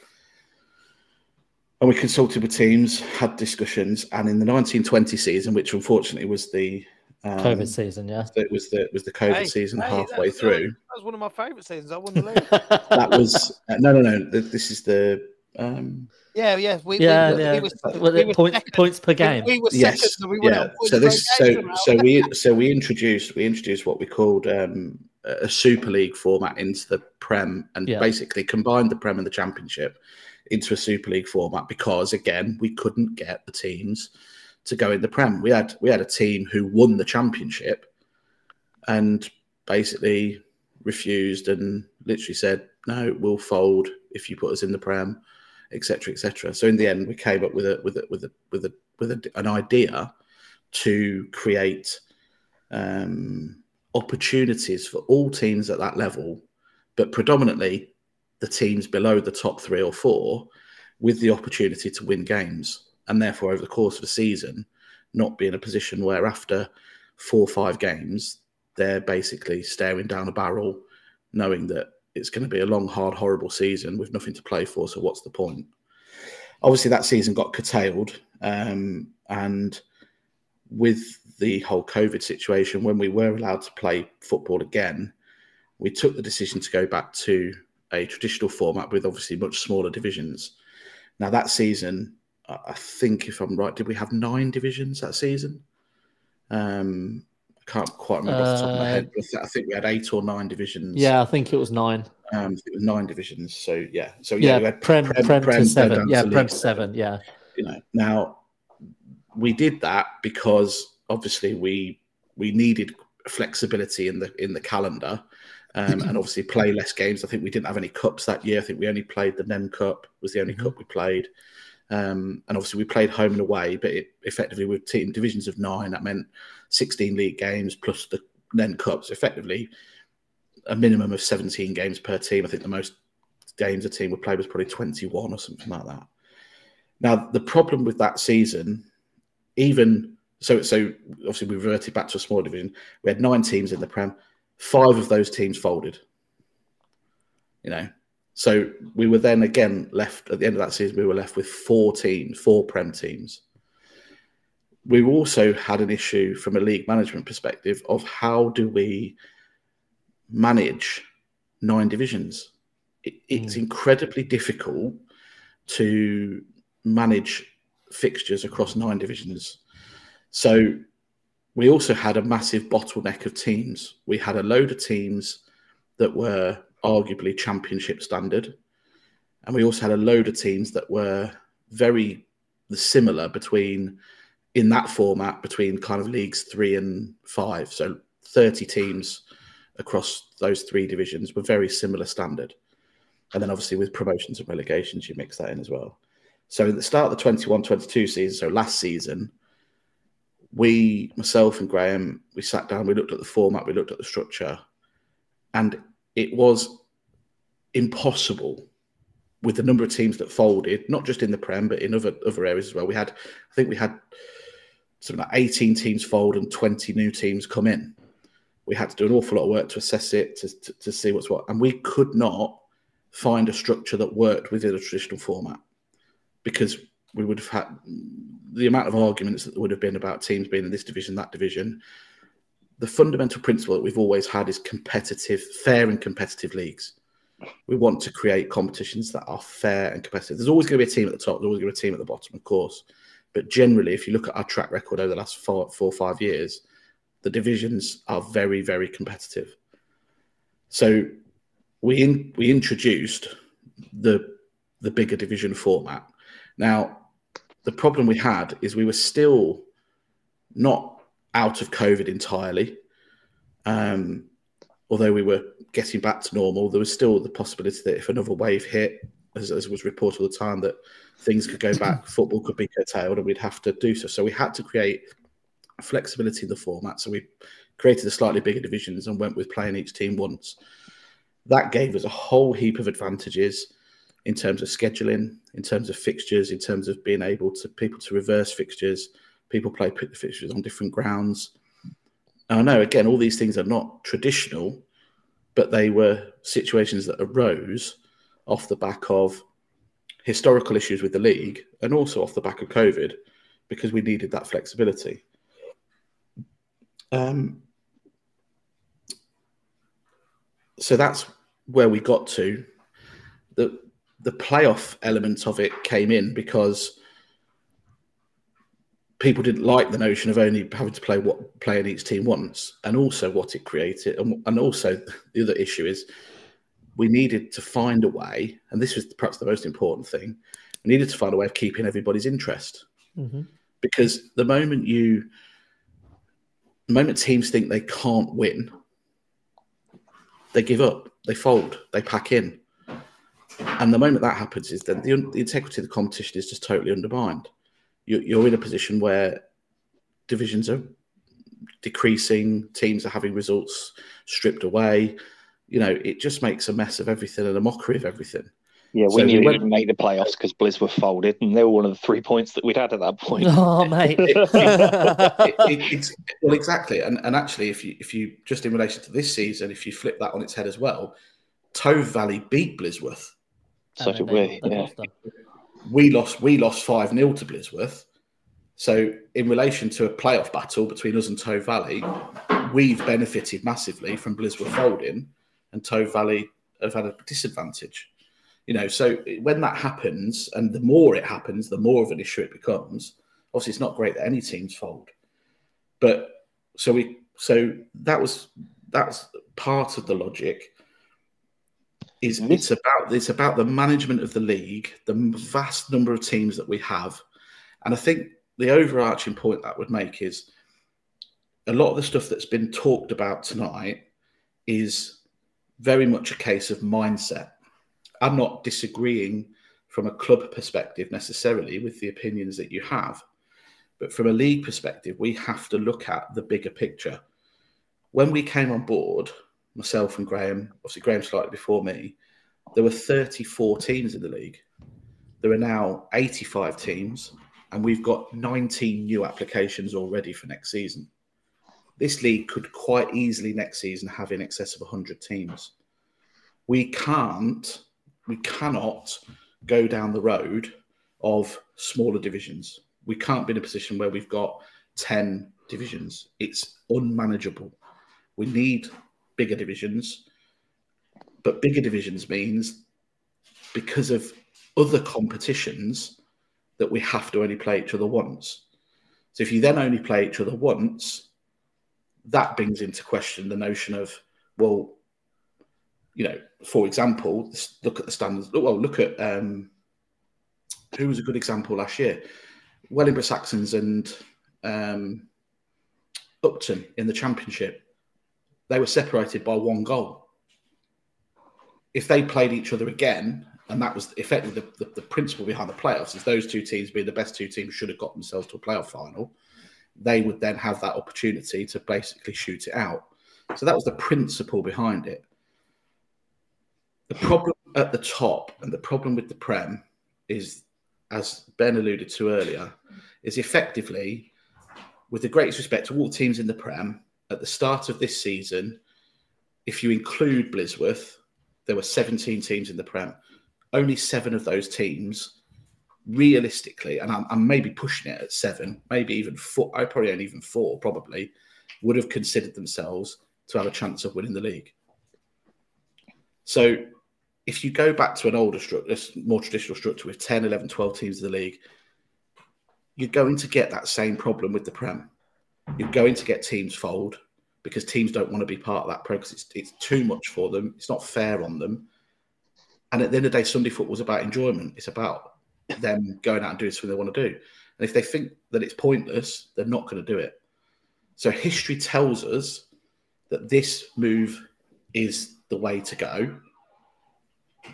And we consulted with teams, had discussions, and in the 1920 season, which unfortunately was the um, COVID season, yeah. That was the was the COVID Hey, season hey, halfway that's- through. That was one of my favourite seasons. I wouldn't believe. That was uh, no, no, no. This is the um, yeah, yeah. We, yeah, we, yeah. we were, we were points, points per game. We, were yes, second, and we went yeah. So this, so relegation so we so we introduced we introduced what we called um, a Super League format into the Prem, and Yeah. basically combined the Prem and the Championship into a Super League format because again we couldn't get the teams to go in the Prem. We had we had a team who won the Championship, and basically refused and literally said, "No, we'll fold if you put us in the Prem." etc etc so in the end we came up with a with a with a with a with a, an idea to create um, opportunities for all teams at that level but predominantly the teams below the top three or four with the opportunity to win games and therefore over the course of a season not be in a position where after four or five games they're basically staring down a barrel knowing that it's going to be a long, hard, horrible season with nothing to play for. So what's the point? Obviously, that season got curtailed, um, and with the whole COVID situation, when we were allowed to play football again, we took the decision to go back to a traditional format with obviously much smaller divisions. Now that season, I think if I'm right, did we have nine divisions that season? Um, I can't quite remember off the top of my Uh, head. But I think we had eight or nine divisions. Yeah, I think it was nine. Um, it was nine divisions. So yeah, so yeah, Yeah, we had Prem, Prem, Prem to seven. Yeah, League Prem to seven. Yeah. You know, now we did that because obviously we we needed flexibility in the in the calendar. Um, and obviously play less games. I think we didn't have any cups that year. I think we only played the NEM Cup was the only Mhm. cup we played. Um, and obviously we played home and away, but it effectively with team divisions of nine, that meant 16 league games plus the NEM Cups. Effectively, a minimum of 17 games per team. I think the most games a team would play was probably 21 or something like that. Now, the problem with that season, even so, so obviously we reverted back to a small division. We had nine teams in the Prem. Five of those teams folded. You know, so we were then again left at the end of that season. We were left with four teams, four Prem teams. We also had an issue from a league management perspective of how do we manage nine divisions. It, it's hmm. incredibly difficult to manage fixtures across nine divisions. So we also had a massive bottleneck of teams. We had a load of teams that were arguably championship standard, and we also had a load of teams that were very similar between in that format between kind of leagues three and five. So 30 teams across those three divisions were very similar standard. And then obviously with promotions and relegations, you mix that in as well. So at the start of the 21 22 season, so last season, we, myself and Graham, we sat down, we looked at the format, we looked at the structure, and it was impossible with the number of teams that folded, not just in the Prem, but in other other areas as well. We had, I think we had something like 18 teams fold and 20 new teams come in. We had to do an awful lot of work to assess it, to, to, to see what's what. And we could not find a structure that worked within a traditional format because we would have had the amount of arguments that would have been about teams being in this division, that division. The fundamental principle that we've always had is competitive, fair and competitive leagues. We want to create competitions that are fair and competitive. There's always going to be a team at the top, there's always going to be a team at the bottom, of course. But generally, if you look at our track record over the last four, four or five years, the divisions are very, very competitive. So we in, we introduced the the bigger division format. Now, the problem we had is we were still not out of COVID entirely. Um, although we were getting back to normal, there was still the possibility that if another wave hit, as, as was reported all the time, that things could go back, football could be curtailed, and we'd have to do so. So we had to create flexibility in the format. So we created the slightly bigger divisions and went with playing each team once. That gave us a whole heap of advantages in terms of scheduling, in terms of fixtures, in terms of being able to people to reverse fixtures. People play fixtures on different grounds. I know again, all these things are not traditional, but they were situations that arose off the back of historical issues with the league and also off the back of COVID because we needed that flexibility. Um, so that's where we got to. The the playoff element of it came in because people didn't like the notion of only having to play what play in each team once, and also what it created, and, and also the other issue is we needed to find a way, and this was perhaps the most important thing. We needed to find a way of keeping everybody's interest, Mm-hmm. because the moment you, the moment teams think they can't win, they give up, they fold, they pack in, and the moment that happens is then the, the integrity of the competition is just totally undermined. You, you're in a position where divisions are decreasing, teams are having results stripped away. You know, it just makes a mess of everything and a mockery of everything. Yeah, we So knew we we went- didn't make the playoffs because Blizz were folded, and they were one of the three points that we'd had at that point. Oh, mate. It- it, it's well exactly, and, and actually, if you if you just in relation to this season, if you flip that on its head as well, Tove Valley beat Blisworth. So And did we. they- they Yeah. lost. We lost we lost five 0 to Blisworth. So in relation to a playoff battle between us and Tove Valley, we've benefited massively from Blisworth folding, and Tove Valley have had a disadvantage. You know, so when that happens, and the more it happens, the more of an issue it becomes. Obviously, it's not great that any teams fold, but so we so that was that's part of the logic. Is Mhm. it's about it's about the management of the league, the vast number of teams that we have, and I think the overarching point that would make is a lot of the stuff that's been talked about tonight is very much a case of mindset. I'm not disagreeing from a club perspective necessarily with the opinions that you have, but from a league perspective, we have to look at the bigger picture. When we came on board, myself and Graham, obviously Graham slightly before me, there were 34 teams in the league. There are now 85 teams, and we've got 19 new applications already for next season. This league could quite easily next season have in excess of 100 teams. We can't, we cannot go down the road of smaller divisions. We can't be in a position where we've got 10 divisions. It's unmanageable. We need bigger divisions, but bigger divisions means because of other competitions that we have to only play each other once. So if you then only play each other once, that brings into question the notion of, well, you know, for example, look at the standards. Well, look at um, who was a good example last year? Wellingborough Saxons and um, Upton in the Championship. They were separated by one goal. If they played each other again, and that was effectively the, the, the principle behind the playoffs, is those two teams being the best two teams should have got themselves to a playoff final, they would then have that opportunity to basically shoot it out. So that was the principle behind it. The problem at the top and the problem with the Prem is, as Ben alluded to earlier, is effectively, with the greatest respect to all teams in the Prem, at the start of this season, if you include Blisworth, there were 17 teams in the Prem. Only seven of those teams, realistically, and I'm, I'm maybe pushing it at seven, maybe even four, I probably only even four, probably, would have considered themselves to have a chance of winning the league. So if you go back to an older structure, more traditional structure with 10, 11, 12 teams in the league, you're going to get that same problem with the Prem. You're going to get teams fold because teams don't want to be part of that pro because it's, it's too much for them. It's not fair on them. And at the end of the day, Sunday football is about enjoyment. It's about them going out and doing something they want to do. And if they think that it's pointless, they're not going to do it. So history tells us that this move is the way to go.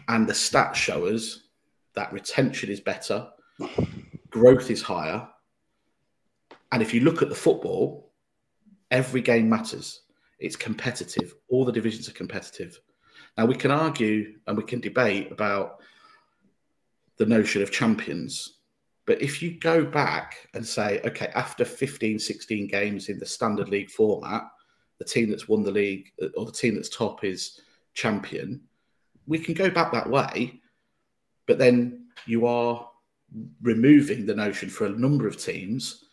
And the stats show us that retention is better, growth is higher. And if you look at the football, every game matters. It's competitive. All the divisions are competitive. Now, we can argue and we can debate about the notion of champions. But if you go back and say, okay, after 15, 16 games in the standard league format, the team that's won the league uh, or the team that's top is champion, we can go back that way. But then you are removing the notion for a number of teams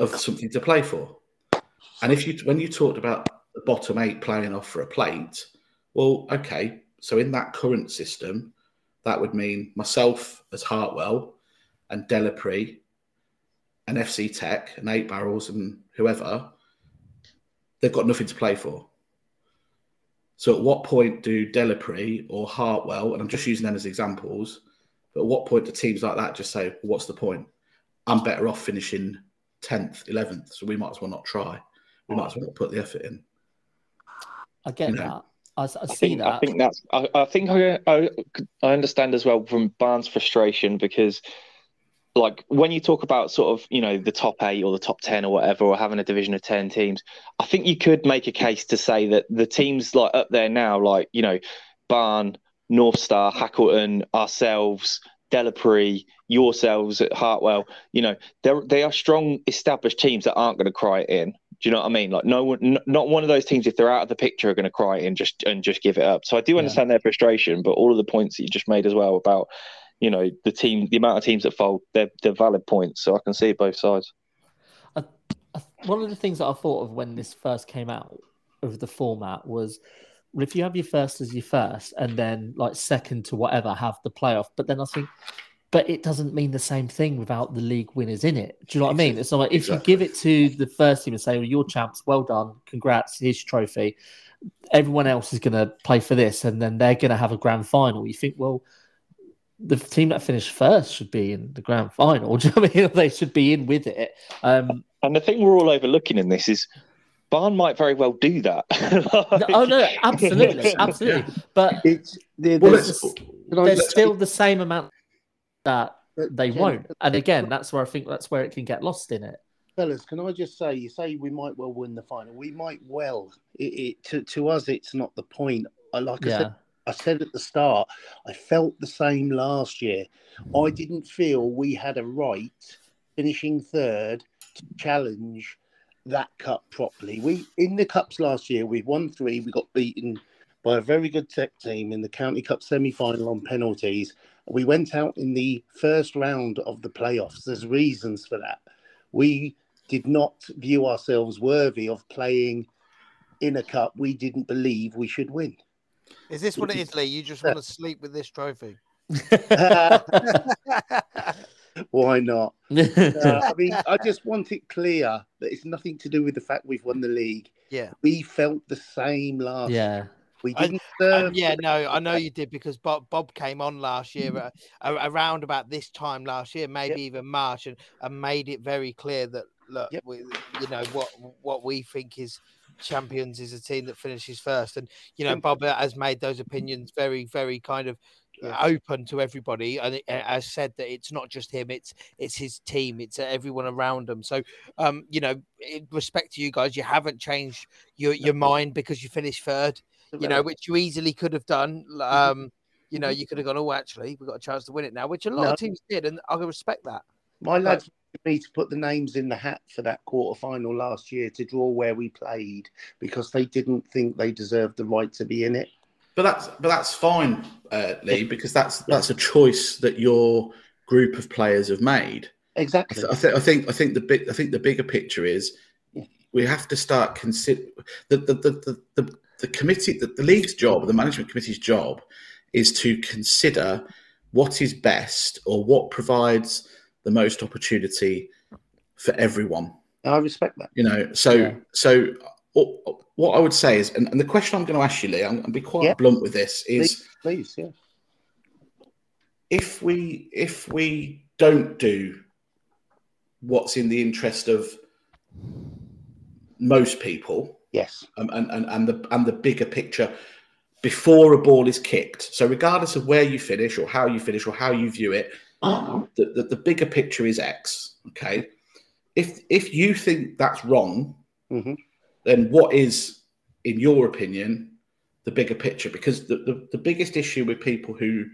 of something to play for. And if you, when you talked about the bottom eight playing off for a plate, well, okay, so in that current system, that would mean myself as Hartwell and Delapre and FC Teq and Eight Barrels and whoever, they've got nothing to play for. So at what point do Delapre or Hartwell, and I'm just using them as examples, but at what point do teams like that just say, well, what's the point? I'm better off finishing 10th, 11th, so we might as well not try. We might as well not put the effort in. I get You know. that. I, I I see think, that. I think that's. I, I think I, I I understand as well from Barnes' frustration because, like, when you talk about sort of you know the top eight or the top ten or whatever, or having a division of ten teams, I think you could make a case to say that the teams like up there now, like you know, Barn, North Star, Hackleton, ourselves, Delapre, yourselves at Hartwell, you know, they they are strong established teams that aren't going to cry it in. Do you know what I mean? Like no one, not one of those teams, if they're out of the picture, are going to cry and just and just give it up. So I do Yeah. understand their frustration, but all of the points that you just made as well about, you know, the team, the amount of teams that fold, they're they're valid points. So I can see both sides. I- one of the things that I thought of when this first came out of the format was if you have your first as your first and then like second to whatever have the playoff, but then I think, but it doesn't mean the same thing without the league winners in it. Do you know what I mean? It's not like if you give it to the first team and say, well, you're champs, well done, congrats, here's your trophy. Everyone else is going to play for this and then they're going to have a grand final. You think, well, the team that finished first should be in the grand final. Do you know what I mean? They should be in with it. Um, And the thing we're all overlooking in this is. Barn might very well do that. No, oh no, absolutely, absolutely. But It's there, Well, there's, let's, can I there's still the same amount that they won't. Uh, and uh, again, that's where I think that's where it can get lost in it. fellas, can I just say, you say we might well win the final. We might well. It, it to, to us, it's not the point. I like I Yeah, said, I said at the start, I felt the same last year. I didn't feel we had a right finishing third to challenge that cup properly. We in the cups last year, we won three. We got beaten by a very good Teq team in the county cup semi-final on penalties. We went out in the first round of the playoffs. There's reasons for that. We did not view ourselves worthy of playing in a cup we didn't believe we should win. Is this what it is, Lea? You just want to sleep with this trophy? Why not? Uh, I mean, I just want it clear that it's nothing to do with the fact we've won the league. Yeah. We felt the same last. yeah, We didn't Uh, yeah, no, I know you did because Bob Bob came on last year, uh, around about this time last year, maybe even March, and, and made it very clear that look, Yep. we, you know what what we think is champions is a team that finishes first, and you know Bob has made those opinions very very kind of uh, Yes. open to everybody, and uh, said that it's not just him, it's it's his team, it's uh, everyone around him. So, um, you know, in respect to you guys, you haven't changed your your mind because you finished third you know, which you easily could have done. Mm-hmm. Um, you know, you could have gone, oh, actually, we've got a chance to win it now, which a lot No. of teams did, and I respect that. My lads me to put the names in the hat for that quarter final last year to draw where we played because they didn't think they deserved the right to be in it. But that's but that's fine, uh, Lea, because that's that's a choice that your group of players have made. I, Exactly. th- I, th- I think I think the big I think the bigger picture is Yeah. we have to start consider the the the, the, the, the committee the, the league's job the management committee's job is to consider what is best or what provides the most opportunity for everyone I respect that. you know so Yeah. so what, i would say is and, and the question i'm going to ask you Lea i'm going to be quite Yeah. blunt with this is Please, yeah. if we if we don't do what's in the interest of most people Yes. um, and, and, and the and the bigger picture before a ball is kicked so regardless of where you finish or how you finish or how you view it the, the, the bigger picture is x okay if if you think that's wrong Mhm. then what is in your opinion the bigger picture because the, the, the biggest issue with people who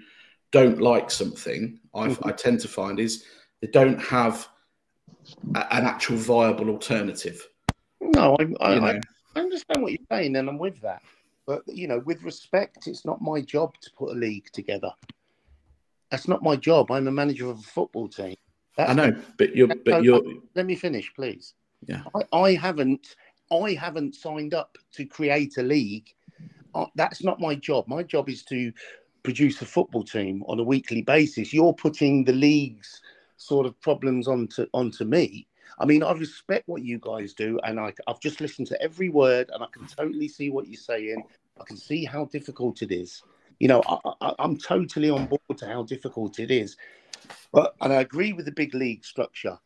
don't like something Mhm. i tend to find is they don't have a- an actual viable alternative No, I, I, you know I understand what you're saying, and I'm with that. But you know, with respect, it's not my job to put a league together. That's not my job. I'm a manager of a football team. That's i know but you're but you're Let me finish, please. Yeah. I, I haven't. I haven't signed up to create a league. Uh, that's not my job. My job is to produce a football team on a weekly basis. You're putting the league's sort of problems onto onto me. I mean, I respect what you guys do, and I, I've just listened to every word, and I can totally see what you're saying. I can see how difficult it is. You know, I, I'm totally on board to how difficult it is. But and I agree with the big league structure.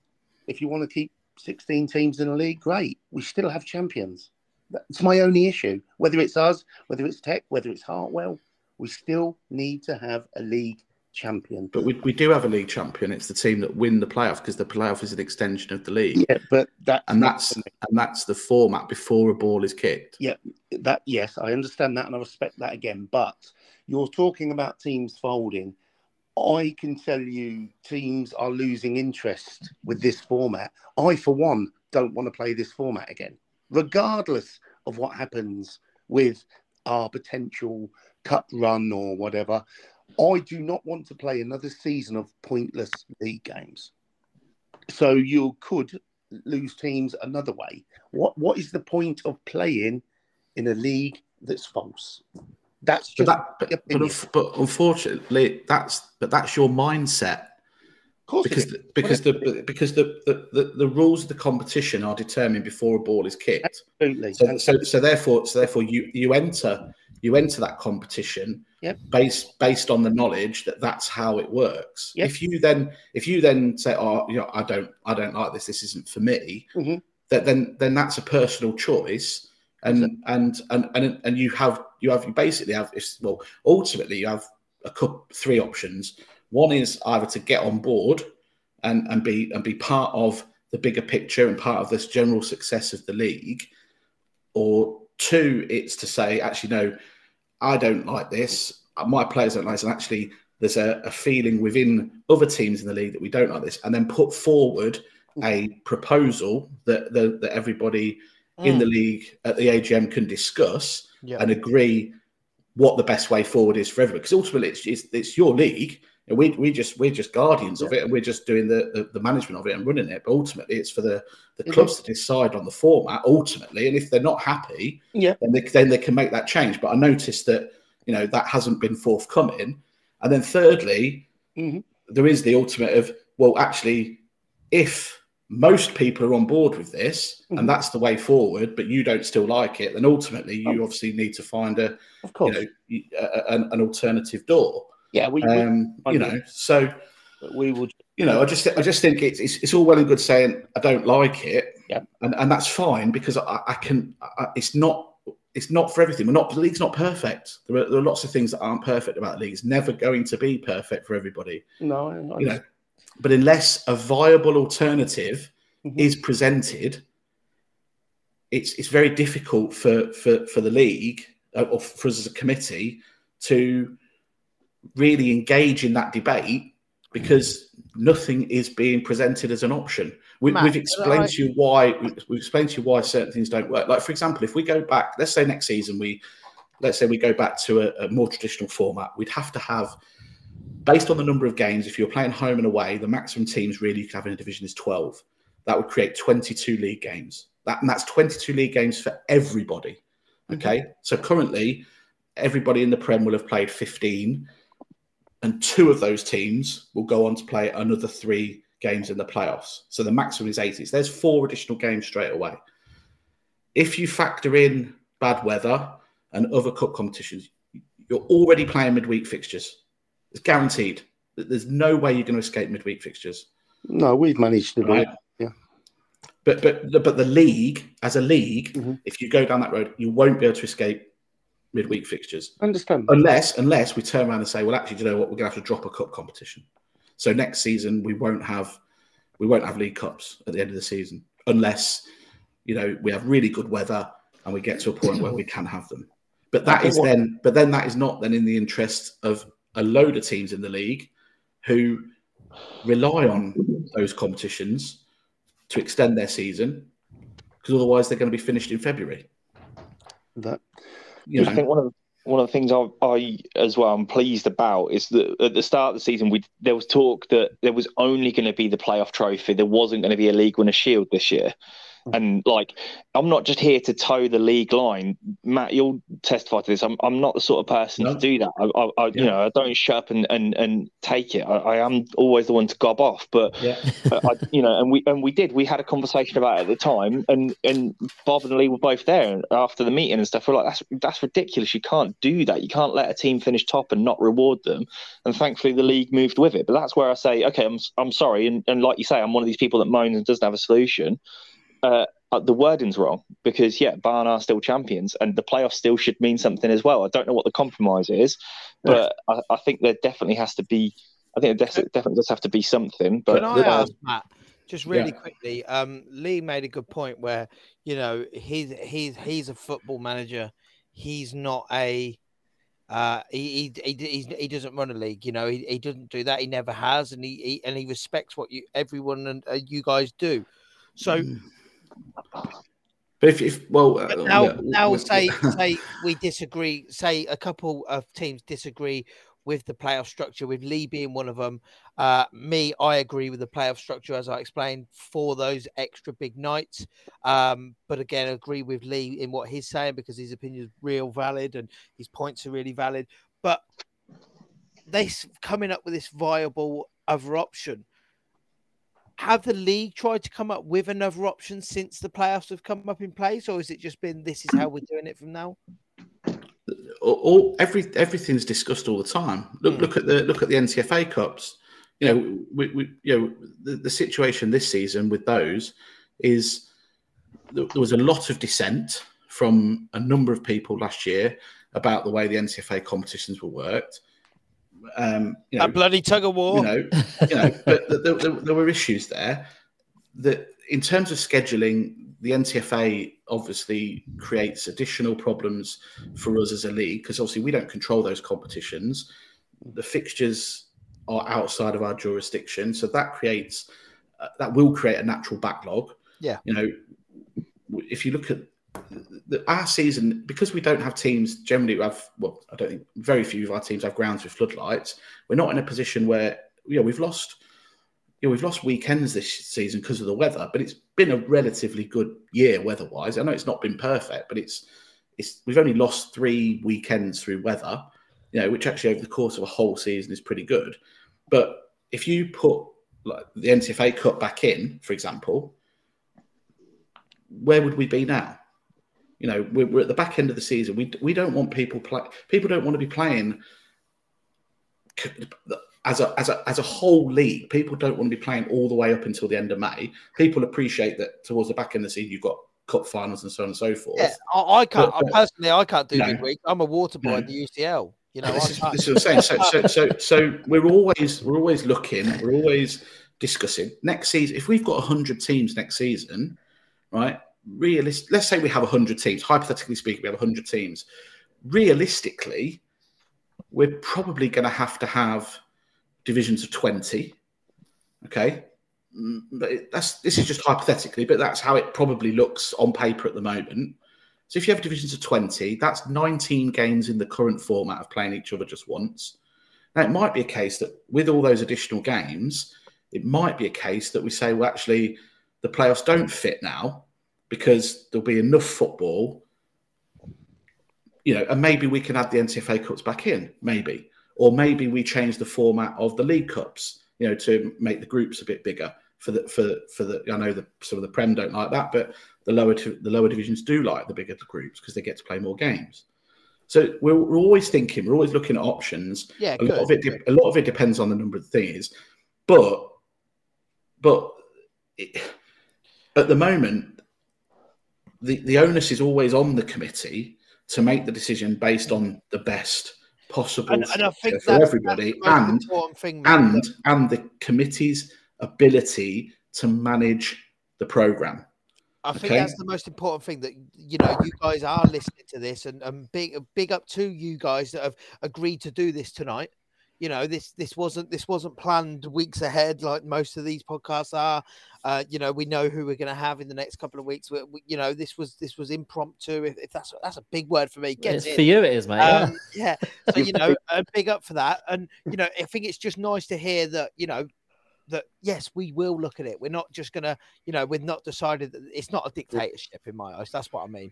If you want to keep 16 teams in a league, great. We still have champions. That's my only issue. Whether it's us, whether it's Teq, whether it's Hartwell, we still need to have a league champion. But we, we do have a league champion. It's the team that win the playoff because the playoff is an extension of the league, Yeah, but that and that's and that's the format before a ball is kicked. Yeah, that yes, I understand that and I respect that again. But you're talking about teams folding. I can tell you teams are losing interest with this format. I, for one, don't want to play this format again, regardless of what happens with our potential cut run or whatever. I do not want to play another season of pointless league games. So you could lose teams another way. What what is the point of playing in a league that's false? That's But just that, but, my but, but unfortunately, that's but that's your mindset of course, it because because the because the, the, the, the rules of the competition are determined before a ball is kicked. absolutely. So, so, so therefore, so therefore, you you enter you enter that competition Yep. based based on the knowledge that that's how it works. Yep. If you then if you then say, oh, you know, I don't I don't like this. This isn't for me. Mhm. That then then that's a personal choice, and and and and and you have you have you basically have well ultimately you have a couple three options. One is either to get on board and and be and be part of the bigger picture and part of this general success of the league, or two, it's to say actually no, I don't like this. My players don't like this, and actually there's a, a feeling within other teams in the league that we don't like this, and then put forward a proposal that that, that everybody in the mm. league at the AGM can discuss Yeah. and agree what the best way forward is for everybody. Because ultimately, it's, it's it's your league, and we we just we're just guardians of it, and we're just doing the, the the management of it and running it. But ultimately, it's for the the It clubs to decide on the format. Ultimately, and if they're not happy, Yeah. then they then they can make that change. But I noticed that you know that hasn't been forthcoming. And then thirdly, Mhm. there is the ultimate of well, actually, if most people are on board with this and that's the way forward, but you don't still like it, then ultimately you obviously need to find a of you course, know y- a, a- an alternative door. Yeah, we, Um, I you know, so we, we will. you know, I just I just think it's it's, it's all well and good saying I don't like it, Yep. and and that's fine because I, I can. I, it's not it's not for everything. We're not the league's not perfect. There are, there are lots of things that aren't perfect about the league. It's never going to be perfect for everybody. No, You know, but unless a viable alternative Mhm. is presented, it's it's very difficult for for for the league uh, or for us as a committee to really engage in that debate because nothing is being presented as an option. We, we've explained to you why. We've explained to you why certain things don't work. Like for example, if we go back, let's say next season we, let's say we go back to a, a more traditional format, we'd have to have, based on the number of games, if you're playing home and away, the maximum teams really you could have in a division is twelve. That would create twenty-two league games. That and that's twenty-two league games for everybody. Okay, mm-hmm. so currently everybody in the Prem will have played fifteen and two of those teams will go on to play another three games in the playoffs. So the maximum is 80. So there's four additional games straight away. If you factor in bad weather and other cup competitions, you're already playing midweek fixtures. It's guaranteed. That there's no way you're going to escape midweek fixtures. No, we've managed to do Right. it. Yeah. But but but the league, as a league, Mhm. if you go down that road, you won't be able to escape midweek fixtures. Understand? unless unless we turn around and say, well, actually, do you know what? We're going to have to drop a cup competition. So next season we won't have we won't have league cups at the end of the season unless you know we have really good weather and we get to a point where we can have them. But that is then but then that is not then in the interest of a load of teams in the league who rely on those competitions to extend their season because otherwise they're going to be finished in February. That You I think one of the, one of the things I, I as well I'm pleased about is that at the start of the season we there was talk that there was only going to be the playoff trophy. There wasn't going to be a league winner shield this year. Mm. And like, I'm not just here to toe the league line. Matt, you'll testify to this. I'm, I'm not the sort of person No. to do that. I, I, I Yeah. you know, I don't shut up and, and, and take it. I, I am always the one to gob off. But yeah. I, you know, and we and we did. We had a conversation about it at the time, and and Bob and Lea were both there after the meeting and stuff. We're like, that's that's ridiculous. You can't do that. You can't let a team finish top and not reward them. And thankfully, the league moved with it. But that's where I say, okay, I'm I'm sorry, and, and like you say, I'm one of these people that moans and doesn't have a solution. Uh, uh, the wording's wrong because yeah, Barn are still champions, and the playoffs still should mean something as well. I don't know what the compromise is, but I, I think there definitely has to be. I think there definitely does have to be something. But Can I the- ask Matt, just really Yeah. quickly? Um, Lea made a good point where you know he's he's he's a football manager. He's not a uh, he, he, he, he's- he doesn't run a league, you know. He, he doesn't do that. He never has, and he, he and he respects what you everyone and uh, you guys do. So But if, if well, uh, But now, yeah, now say say we disagree. Say a couple of teams disagree with the playoff structure, with Lea being one of them. Uh, me, I agree with the playoff structure as I explained for those extra big nights. Um, but again, agree with Lea in what he's saying because his opinion is real valid and his points are really valid. But they s- coming up with this viable other option. Have the league tried to come up with another option since the playoffs have come up in place, or has it just been this is how we're doing it from now? all, every everything's discussed all the time. Look Mm. look at the look at the NCFA cups. You know, we, we you know the, the situation this season with those is there there was a lot of dissent from a number of people last year about the way the NCFA competitions were worked. Um, you know, that bloody tug of war. you know, you know, but th- there, there, there were issues there that, in terms of scheduling, the NTFA obviously creates additional problems for us as a league because obviously we don't control those competitions. The fixtures are outside of our jurisdiction, so that creates uh, that will create a natural backlog. Yeah. you know, if you look at the, our season, because we don't have teams generally who have well, I don't think very few of our teams have grounds with floodlights. We're not in a position where you know we've lost you know, we've lost weekends this season because of the weather, but it's been a relatively good year weather-wise. I know it's not been perfect, but it's it's we've only lost three weekends through weather, you know, which actually over the course of a whole season is pretty good. But if you put like the NTFA Cup back in, for example, where would we be now? You know, we're, we're at the back end of the season. We we don't want people play. People don't want to be playing as a as a as a whole league. People don't want to be playing all the way up until the end of May. People appreciate that towards the back end of the season you've got cup finals and so on and so forth. Yeah, I, I can't. But- but- personally, I can't do No. midweek. I'm a water boy No. in the UCL. You know, this, is, this is what I'm saying. So, so, so, so we're always we're always looking. We're always discussing next season. If we've got hundred teams next season, right? Realist. Let's say we have hundred teams. Hypothetically speaking, we have hundred teams. Realistically, we're probably going to have to have divisions of twenty, Okay, Mm, but that's this is just hypothetically, but that's how it probably looks on paper at the moment. So if you have divisions of twenty, that's nineteen games in the current format of playing each other just once. Now it might be a case that with all those additional games, it might be a case that we say, well, actually, the playoffs don't fit now because there'll be enough football you know, and maybe we can add the NCFA Cups back in, maybe, or maybe we change the format of the League Cups, you know, to make the groups a bit bigger for the for for the. I know the sort of the Prem don't like that, but the lower the lower divisions do like the bigger the groups because they get to play more games. So we're, we're always thinking, we're always looking at options. Yeah, a lot of it, de- a lot of it depends on the number of things, but but it, at the moment, the the onus is always on the committee to make the decision based on the best possible And, and I think for that's, everybody that's the most and thing. and and the committee's ability to manage the program. I think Okay. that's the most important thing that you know you guys are listening to this and, and big big up to you guys that have agreed to do this tonight. You know this this wasn't this wasn't planned weeks ahead like most of these podcasts are. Uh, you know we know who we're going to have in the next couple of weeks. We, we- you know this was this was impromptu. If, if that's that's a big word for me. Get It's in. for you, it is, mate. yeah. Um, yeah. So you know, uh, big up for that. And you know, I think it's just nice to hear that you know that yes, we will look at it. We're not just gonna, you know, we've not decided that it's not a dictatorship in my eyes. That's what I mean.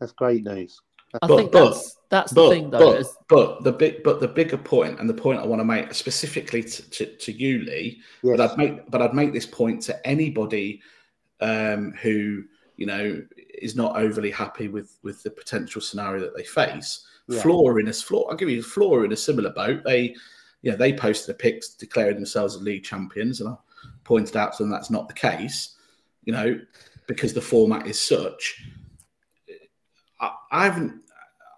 That's great news. I But- think but- that's that's the But thing, though. but, is- but the big but the bigger point and the point I want to make specifically to, to, to you, Lee, Yes. but I'd make but I'd make this point to anybody um, who you know is not overly happy with with the potential scenario that they face. Yeah. Flora in a floor, I'll give you Flora in a similar boat. They, you know, they posted a pic declaring themselves as league champions, and I pointed out to them that's not the case. You know, because the format is such. I, I haven't.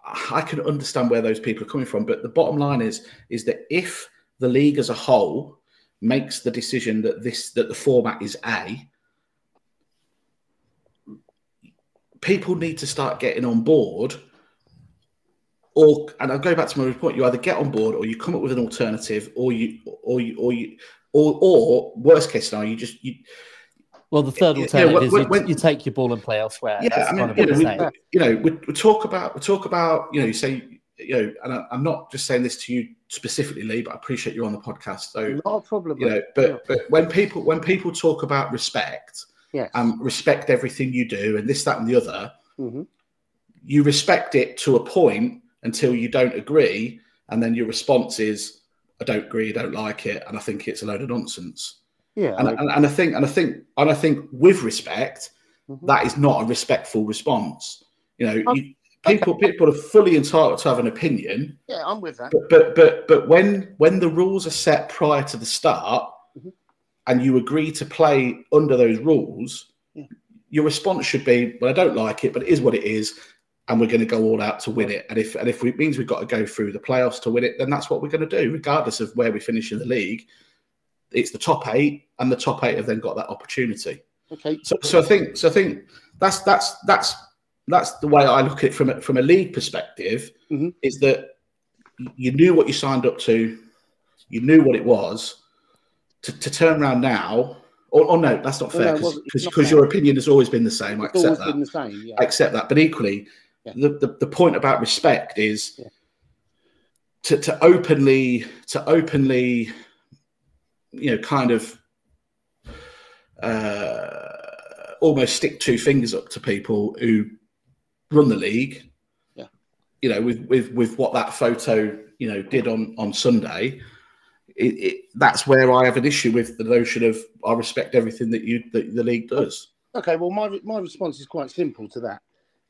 I can understand where those people are coming from, but the bottom line is is that if the league as a whole makes the decision that this that the format is A, people need to start getting on board. Or and I'll go back to my point: you either get on board, or you come up with an alternative, or you, or you, or you, or, or worst case scenario, you just you, well, the third yeah, alternative when- is you, when- you take your ball and play elsewhere. yeah, It's I kind mean, of you know, we, you know, we, we talk about we talk about you know, you say you know, and I, I'm not just saying this to you specifically, Lee, but I appreciate you're on the podcast, so Not a problem. you know, mate. but but when people when people talk about respect, yes. um, respect everything you do, and this, that, and the other, hmm you respect it to a point until you don't agree, and then your response is, "I don't agree, I don't like it, and I think it's a load of nonsense." Yeah. And, I- and, and I think, and I think, and I think, with respect, Mhm. that is not a respectful response. You know, Oh, you, people people are fully entitled to have an opinion, yeah, I'm with that. but but but but when when the rules are set prior to the start, Mhm. and you agree to play under those rules, Yeah. your response should be, "Well, I don't like it, but it is what it is." And we're going to go all out to win it. And if and if it means we've got to go through the playoffs to win it, then that's what we're going to do, regardless of where we finish in the league. It's the top eight, and the top eight have then got that opportunity. Okay. So, so I think, so I think that's that's that's that's the way I look at it from a, from a league perspective. Mhm. Is that you knew what you signed up to, you knew what it was. To, to turn around now, or, or no, that's not fair no, it wasn't. It's because not because your opinion has always been the same. I It's always accept that. been the same. Yeah. I accept that. But equally, Yeah. the, the, the point about respect is Yeah. to, to openly to openly, you know, kind of uh, almost stick two fingers up to people who run the league. Yeah. You know, with with with what that photo you know did on on Sunday. It, it, that's where I have an issue with the notion of I respect everything that you that the league does. Okay, well, my my response is quite simple to that.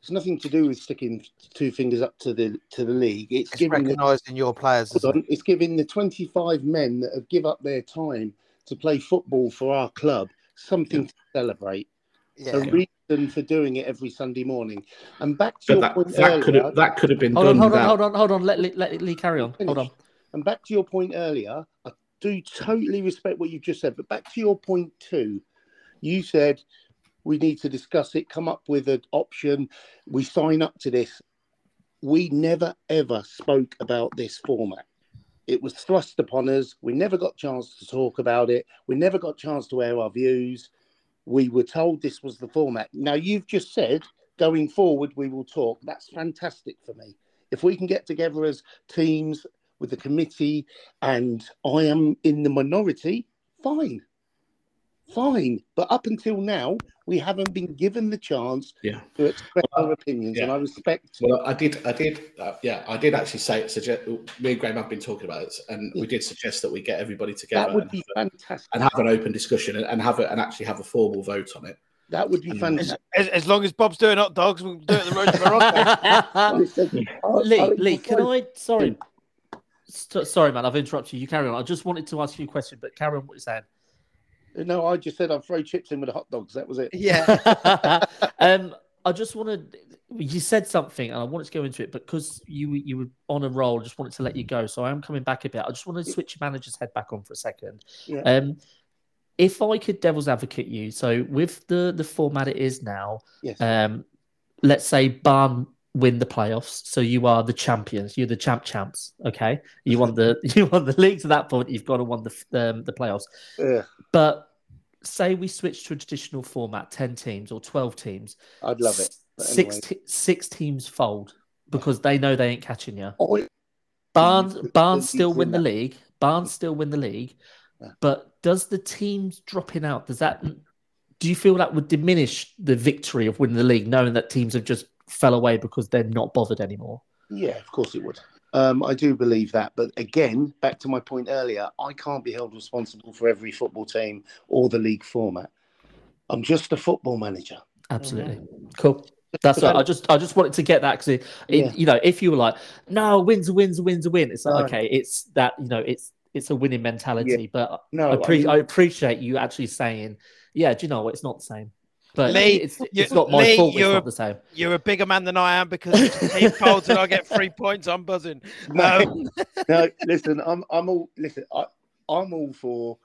It's nothing to do with sticking two fingers up to the to the league. It's, It's giving the, recognising your players. on, it's giving the 25 men that have give up their time to play football for our club something to celebrate. Yeah. A reason for doing it every Sunday morning. And back to But your that, point that could earlier, have that could have been Hold on, done hold on, without. hold on, hold on. Let Lee, let Lee carry on. Hold on. And back to your point earlier, I do totally respect what you've just said. But back to your point too, you said we need to discuss it, come up with an option. We sign up to this. We never ever spoke about this format. It was thrust upon us. We never got a chance to talk about it. We never got a chance to air our views. We were told this was the format. Now you've just said going forward we will talk. That's fantastic for me. If we can get together as teams with the committee and I am in the minority, fine. Fine. But up until now, we haven't been given the chance Yeah. to express our opinions. And. I respect Well, I did, I did, uh, yeah, I did actually say, suggest, me and Graham have been talking about it, and we did suggest that we get everybody together that would and, be have, fantastic. and have an open discussion and, and have it and actually have a formal vote on it. That would be. Fantastic. as, as long as Bob's doing hot dogs, we'll do it the road to Morocco. Lee, Lee, can I- I? Sorry, sorry, man. I've interrupted you. You carry on. I just wanted to ask you a question, but carry on what you're saying. No, I just said I'd throw chips in with the hot dogs. That was it. yeah. um, I just wanted. You said something, and I wanted to go into it, but because you you were on a roll, I just wanted to let you go. So I am coming back a bit. I just want to switch your manager's head back on for a second. Yeah. Um, if I could devil's advocate you, so with the the format it is now, Yes. um, let's say Barn win the playoffs, so you are the champions, you're the champ champs. Okay, you won the you won the league to that point. You've got to won the um, the playoffs. Yeah, But say we switch to a traditional format, ten teams or twelve teams, I'd love it. But Six te- six teams fold because they know they ain't catching you. I- Barnes Barnes still win win the league. Barnes still win the league. Yeah. But does the teams dropping out? Does that? Do you feel that would diminish the victory of winning the league, knowing that teams have just fell away because they're not bothered anymore? Yeah, of course it would. Um, I do believe that. But again, back to my point earlier, I can't be held responsible for every football team or the league format. I'm just a football manager. Absolutely. Cool. That's right. I just I just wanted to get that because it, it- Yeah. you know if you were like no wins a wins wins win it's like No. okay it's that you know it's it's a winning mentality but No, I, I pre- mean- I appreciate you actually saying yeah do you know what it's not the same but Lee, it's, you- it's not my Lee, fault it's you're- not the same You're a bigger man than I am because he folds and I get three points, I'm buzzing. No, Um, no, listen, I'm I'm all listen, I, I'm all for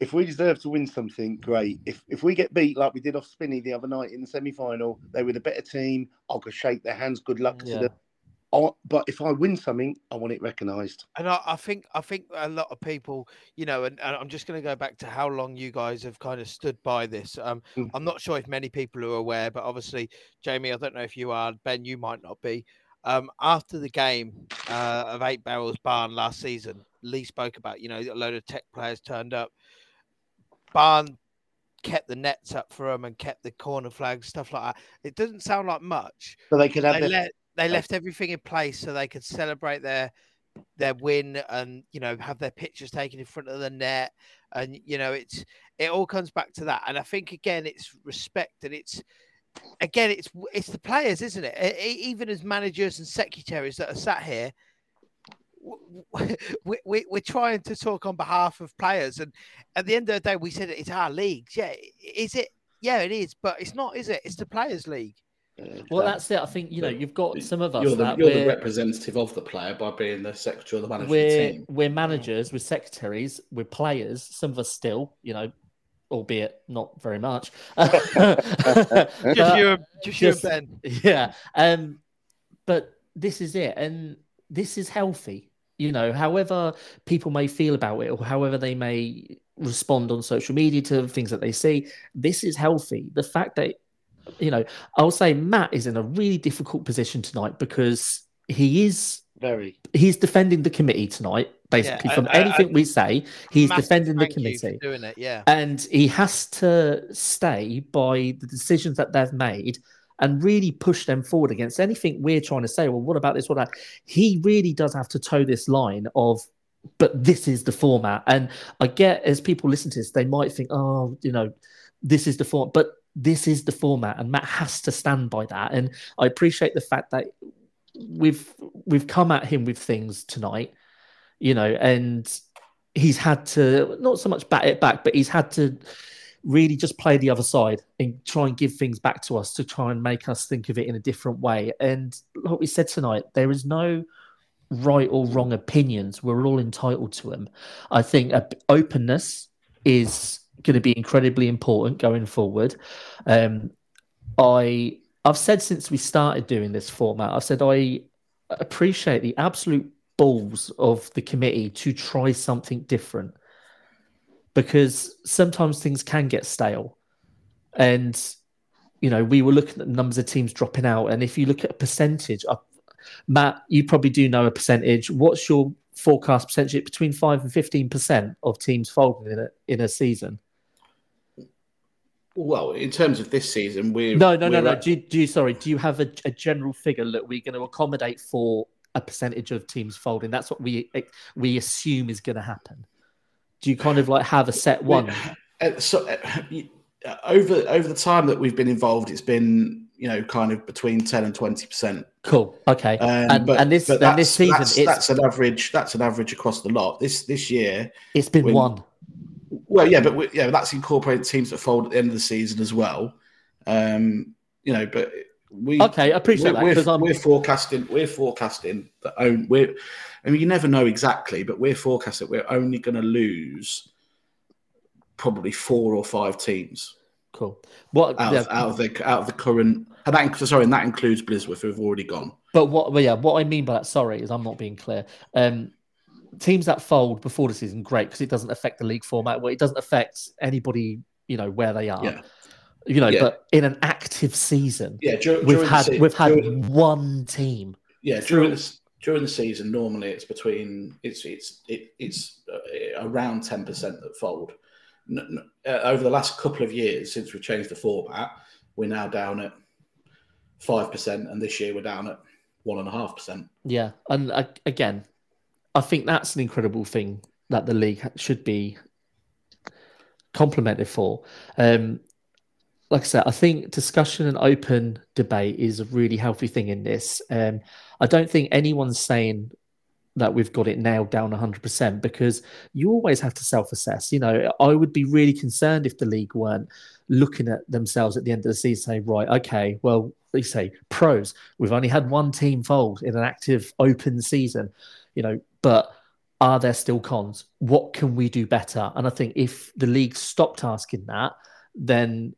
if we deserve to win something, great. If if we get beat like we did off Spinny the other night in the semi final, they were the better team. I'll go shake their hands, good luck Yeah. to them. I, but if I win something, I want it recognised. And I, I think I think a lot of people, you know, and, and I'm just going to go back to how long you guys have kind of stood by this. Um, Mm. I'm not sure if many people are aware, but obviously, Jamie, I don't know if you are. Ben, you might not be. Um, after the game uh, of Eight Barrels Barn last season, Lee spoke about, you know, a load of Teq players turned up. Barn kept the nets up for them and kept the corner flags, stuff like that. It doesn't sound like much, But they could have they their let they left everything in place so they could celebrate their their win and you know have their pictures taken in front of the net. And you know it's it all comes back to that. And i think again it's respect and it's again it's it's the players isn't it? Even as managers and secretaries that are sat here we, we, we're trying to talk on behalf of players. And at the end of the day we said it's our leagues. Yeah is it? Yeah it is. But it's not is it? It's the players league well that's it i think you know you've got some of us You're the, that you're the representative of the player by being the secretary or the manager we're team. we're managers, we're secretaries, we're players. Some of us still, you know, albeit not very much. just you and- just you ben yeah. Um, but this is it, and this is healthy. You know, however people may feel about it, or however they may respond on social media to things that they see, this is healthy. The fact that you know, I'll say Matt is in a really difficult position tonight because he is very. he's defending the committee tonight, basically. I- From I- I- anything we say, he's Massive defending the thank you for committee. doing it yeah And he has to stay by the decisions that they've made and really push them forward against anything we're trying to say. Well, what about this? What about he really does have to toe this line of but this is the format. And I get as people listen to this, they might think, oh, you know, this is the format, but this is the format, and Matt has to stand by that. And I appreciate the fact that we've we've come at him with things tonight, you know, and he's had to not so much bat it back, but he's had to really just play the other side and try and give things back to us to try and make us think of it in a different way. And like we said tonight, there is no right or wrong opinions. We're all entitled to them. I think openness is going to be incredibly important going forward. Um, I I've said since we started doing this format, I've said I appreciate the absolute balls of the committee to try something different because sometimes things can get stale. And, you know, we were looking at the numbers of teams dropping out. And if you look at a percentage, uh, Matt, you probably do know a percentage. What's your forecast percentage between 5 and 15% of teams folding in a, in a season? Well, in terms of this season, we No, no, no, no. Do you, do you, sorry, do you have a, a general figure that we're going to accommodate for a percentage of teams folding? That's what we we assume is going to happen. Do you kind of like have a set one? Uh, so uh, over over the time that we've been involved, it's been you know kind of between ten and twenty percent. Cool. Okay. Um, and, but, and this but and this season, that's, it's, that's an average. That's an average across the lot. This this year, it's been when- one. Well, yeah, but we, yeah, that's incorporated teams that fold at the end of the season as well. Um, you know, but we Okay, I appreciate that we're, because we're, we're forecasting we're forecasting that own we're I mean you never know exactly, but we're forecasting we're only going to lose probably four or five teams cool. What? out, yeah, of, out of the out of the current. And that sorry, and that includes Blisworth who've already gone. But what? Well, yeah. What I mean by that, sorry, is I'm not being clear. Um, teams that fold before the season, great, because it doesn't affect the league format. Well, it doesn't affect anybody, you know, where they are. Yeah. You know, Yeah. but in an active season, Yeah, we've during had we've had one team. yeah during the during the season normally it's between it's it's it, it's uh, around 10% that fold uh, over the last couple of years since we changed the format we're now down at 5% and this year we're down at 1.5% Yeah, and uh, again, I think that's an incredible thing that the league should be complimented for. Um, like I said, I think discussion and open debate is a really healthy thing in this. Um, I don't think anyone's saying that we've got it nailed down 100% because you always have to self assess. You know, I would be really concerned if the league weren't looking at themselves at the end of the season saying, right, okay, well, they say pros, we've only had one team fold in an active open season, you know, but are there still cons? What can we do better? And I think if the league stopped asking that, then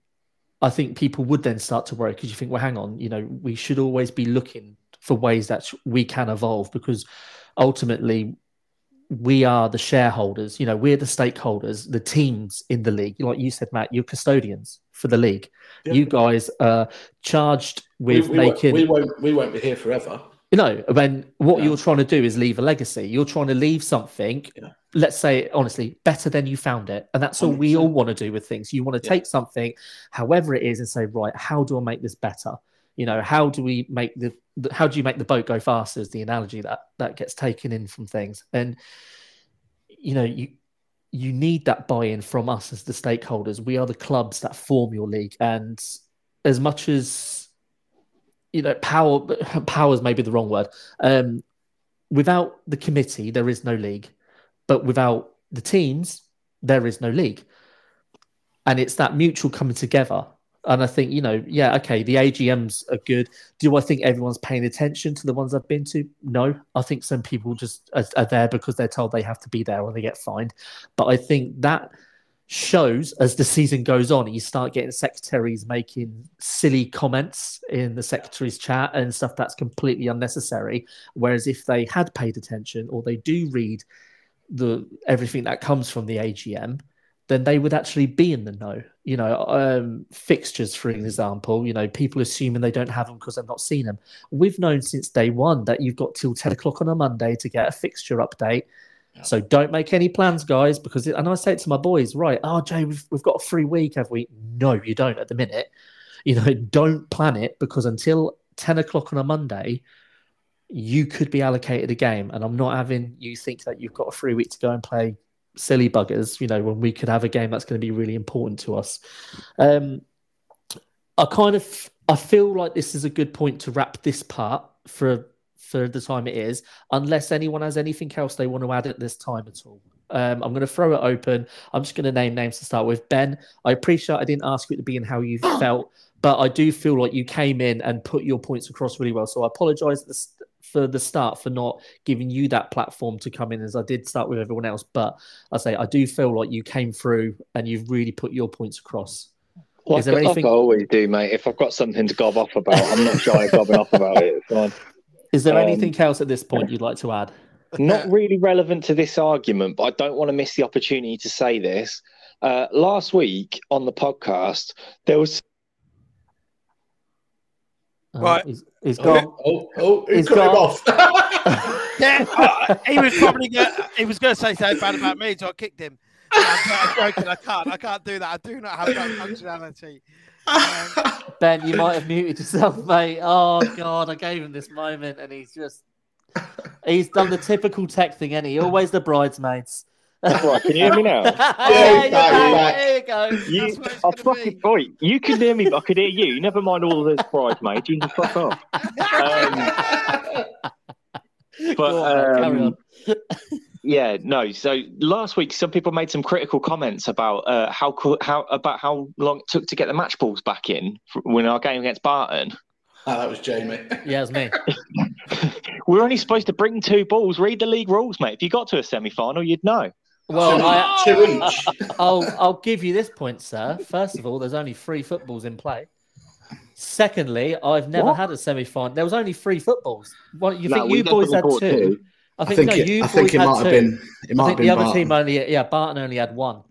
I think people would then start to worry because you think, well, hang on, you know, we should always be looking for ways that we can evolve because ultimately we are the shareholders, you know, we're the stakeholders, the teams in the league. Like you said, Matt, you're custodians for the league. Yeah. You guys are charged with we, we, making won't, we won't we won't be here forever you know, when what Yeah. you're trying to do is leave a legacy. You're trying to leave something, Yeah. let's say honestly, better than you found it. And that's all we 100%. all want to do with things. You want to take something, however it is, and say, right, how do I make this better? You know, how do we make the, the how do you make the boat go faster is the analogy that that gets taken in from things. And you know, you you need that buy-in from us as the stakeholders. We are the clubs that form your league. And as much as you know, power powers may be the wrong word. Um, without the committee, there is no league, but without the teams, there is no league, and it's that mutual coming together. And I think you know, yeah, okay, the AGMs are good. Do I think everyone's paying attention to the ones I've been to? No, I think some people just are, are there because they're told they have to be there or they get fined. But I think that shows as the season goes on, you start getting secretaries making silly comments in the secretaries chat and stuff that's completely unnecessary. Whereas if they had paid attention or they do read the everything that comes from the AGM, then they would actually be in the know. You know, um, fixtures, for example, you know, people assuming they don't have them because they've not seen them. We've known since day one that you've got till 10 o'clock on a Monday to get a fixture update. So don't make any plans, guys, because it, and I say it to my boys, right? Oh, Jay, we've, we've got a free week, have we? No, you don't at the minute. You know, don't plan it because until 10 o'clock on a Monday, you could be allocated a game. And I'm not having you think that you've got a free week to go and play silly buggers, you know, when we could have a game that's going to be really important to us. Um, I kind of I feel like this is a good point to wrap this part for for the time it is, unless anyone has anything else they want to add at this time at all. Um, I'm going to throw it open. I'm just going to name names to start with. Ben, I appreciate I didn't ask you at the beginning how you felt, but I do feel like you came in and put your points across really well. So I apologise st- for the start for not giving you that platform to come in as I did start with everyone else. But I say I do feel like you came through and you've really put your points across. Like, Is there like anything- I always do, mate. If I've got something to gob off about, I'm not shy of gobbing off about it. It's fine. Is there Um, anything else at this point you'd like to add? not really relevant to this argument, but I don't want to miss the opportunity to say this. Uh, last week on the podcast, there was Oh, Right. he's, he's gone. oh, oh, He's he's cut him gone. off. Yeah, uh, he was probably gonna, he was going to say something bad about me, so I kicked him. I'm, I'm joking. I can't. I can't do that. I do not have that functionality. Um, Ben, you might have muted yourself, mate. Oh God, I gave him this moment, and he's just—he's done the typical tech thing, and he always the bridesmaids. right. Can you hear me now? yeah, you're back, back. back. There you go. You, That's I gonna fucking be. boy, you could hear me, but I could hear you. Never mind all of those bridesmaids. You can just fuck off. Um, but on, mate, carry um, on. Yeah, no. So last week, some people made some critical comments about uh, how co- how about how long it took to get the match balls back in when our game against Barton. Ah, that was Jamie. Yeah, it's me. We're only supposed to bring two balls. Read the league rules, mate. If you got to a semi-final, you'd know. Well, I, Two each. I'll I'll give you this point, sir. First of all, there's only three footballs in play. Secondly, I've never What? had a semi-final. There was only three footballs. What you No, think you boys had two? two. I I think, think no, it, you I think it might have been. It might I think the other Barton. team only, yeah, Barton only had one.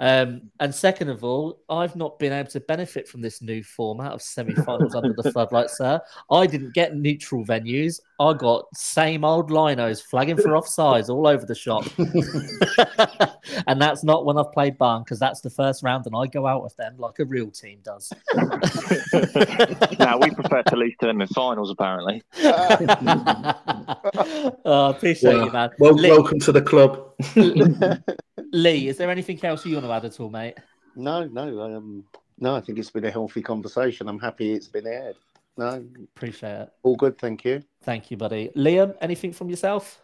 Um, and second of all, I've not been able to benefit from this new format of semi-finals under the floodlights, sir. I didn't get neutral venues. I got same old linos flagging for offsides all over the shop. and that's not when I've played Barn because that's the first round and I go out with them like a real team does. now we prefer to lose to them in finals, apparently. oh, appreciate Well, you, man. well, Lee, welcome to the club. Lee, is there anything else you want to add at all, mate? No, no, um, no. I think it's been a healthy conversation. I'm happy it's been aired. No, Appreciate it. all good. Thank you. Thank you, buddy. Liam, anything from yourself?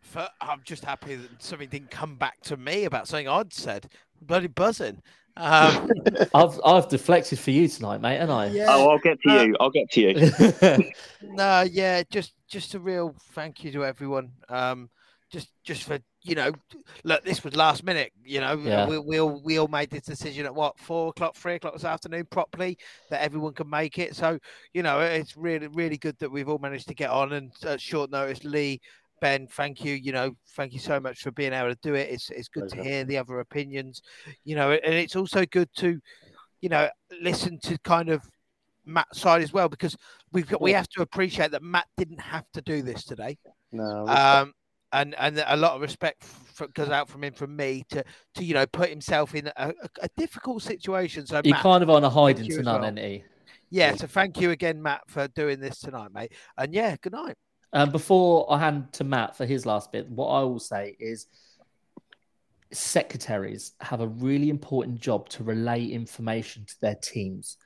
for, I'm just happy that something didn't come back to me about something I'd said. Bloody buzzing. Um, I've I've deflected for you tonight, mate, and I. yeah. Oh, I'll get to Uh, you. I'll get to you. No, yeah, just just a real thank you to everyone. Um, just just for you know, look, this was last minute. You know, Yeah. we, we all we all made this decision at what four o'clock, three o'clock this afternoon, properly that everyone can make it. So you know, it's really really good that we've all managed to get on and at short notice. Lee, Ben, thank you. You know, thank you so much for being able to do it. It's it's good to hear the other opinions. You know, and it's also good to, you know, listen to kind of Matt's side as well because we've got we have to appreciate that Matt didn't have to do this today. No, Um, and and a lot of respect f goes out from him from me to to you know put himself in a, a, difficult situation. So You're kind of on a hiding you to none, well. he? yeah. So thank you again, Matt, for doing this tonight, mate. And yeah, good night. Um, before I hand to Matt for his last bit, what I will say is secretaries have a really important job to relay information to their teams.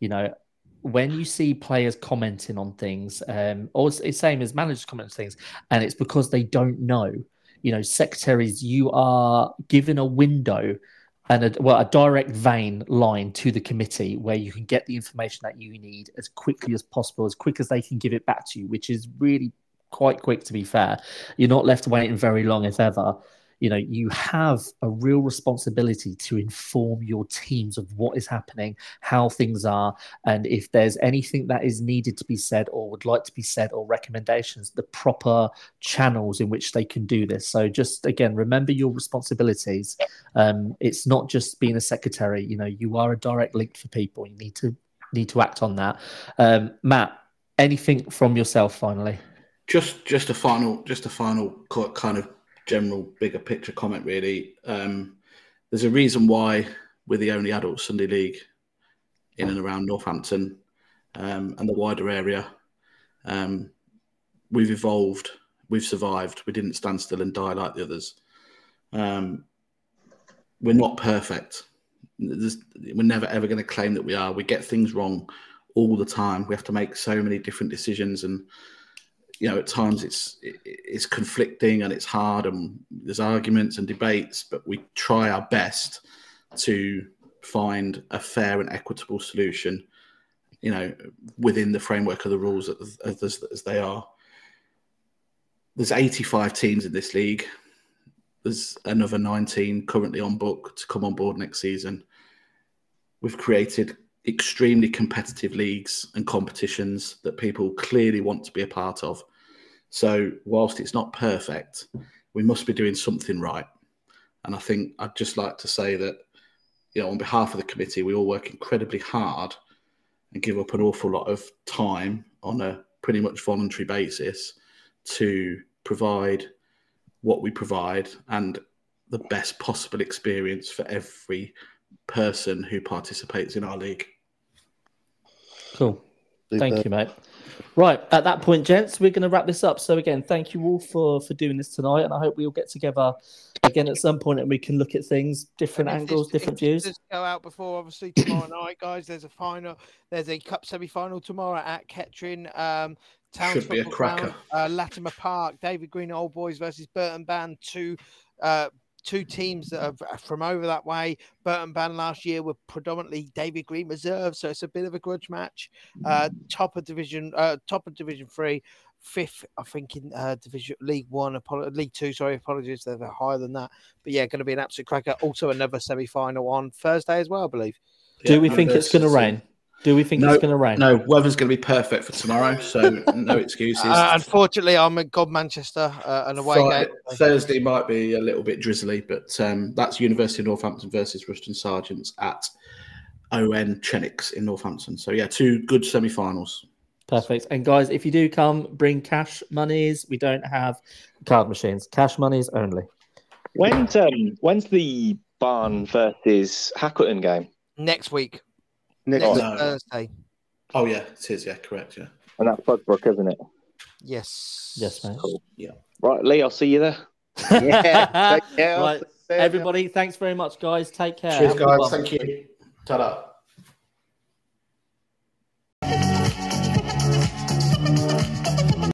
You know, when you see players commenting on things, um, or it's same as managers commenting on things, and it's because they don't know. You know, secretaries, you are given a window and a, well, a direct vein line to the committee where you can get the information that you need as quickly as possible, as quick as they can give it back to you, which is really quite quick to be fair. You're not left waiting very long, if ever. You know, you have a real responsibility to inform your teams of what is happening, how things are, and if there's anything that is needed to be said or would like to be said or recommendations, the proper channels in which they can do this. So just again, remember your responsibilities. Um, it's not just being a secretary. You know, you are a direct link for people. You need to need to act on that. Um, Matt, anything from yourself finally? Just, just a final, just a final kind of general bigger picture comment. Really, um, there's a reason why we're the only adult Sunday league in and around Northampton um, and the wider area. Um, we've evolved, we've survived. We didn't stand still and die like the others. Um, we're not perfect. There's, we're never ever going to claim that we are. We get things wrong all the time. We have to make so many different decisions, and you know, at times it's it's conflicting and it's hard, and there's arguments and debates. But we try our best to find a fair and equitable solution. You know, within the framework of the rules as, as, they are. There's 85 teams in this league. There's another 19 currently on book to come on board next season. We've created extremely competitive leagues and competitions that people clearly want to be a part of. So whilst it's not perfect, we must be doing something right. And I think I'd just like to say that, you know, on behalf of the committee, we all work incredibly hard and give up an awful lot of time on a pretty much voluntary basis to provide what we provide and the best possible experience for every person who participates in our league. Cool. Thank you, mate. Right, at that point, gents, we're going to wrap this up. So again, thank you all for for doing this tonight, and I hope we all get together again at some point and we can look at things, different angles, this- different views. does go out before obviously tomorrow night, guys. There's a final. There's a cup semi-final tomorrow at Kettering. Um, Town Should be a Football cracker. Ground, Uh, Latimer Park, David Green Old Boys versus Burton Band. Two, uh, two teams that are from over that way. Burton Band last year were predominantly David Green reserves, so it's a bit of a grudge match. Uh, top of division, uh, top of Division Three. Fifth, I think in uh, Division League One, apolo- League Two. Sorry, apologies, they're they're higher than that. But yeah, going to be an absolute cracker. Also, another semi-final on Thursday as well, I believe. Do Yeah, we think it's going to versus- rain? Do we think No, it's going to rain? No, weather's going to be perfect for tomorrow, so no excuses. Uh, unfortunately, I'm at Godmanchester, uh, an away Friday- game. Thursday might be a little bit drizzly, but um, that's University of Northampton versus Rushden Spartans at ON Chenecks in Northampton. So yeah, two good semi-finals. Perfect. And guys, if you do come, bring cash monies. We don't have card machines. Cash monies only. When's um when's the Barn versus Hackleton game? Next week, Next oh, next No. Thursday. Oh yeah, it is. Yeah, correct. Yeah. And that's Budbrook, isn't it? Yes. Yes, mate. Cool. Yeah. Right, Lee, I'll see you there. Yeah. Take care. right. Everybody, thanks very much, guys. Take care. Cheers, Have a good guys. Thank you. Ta-da.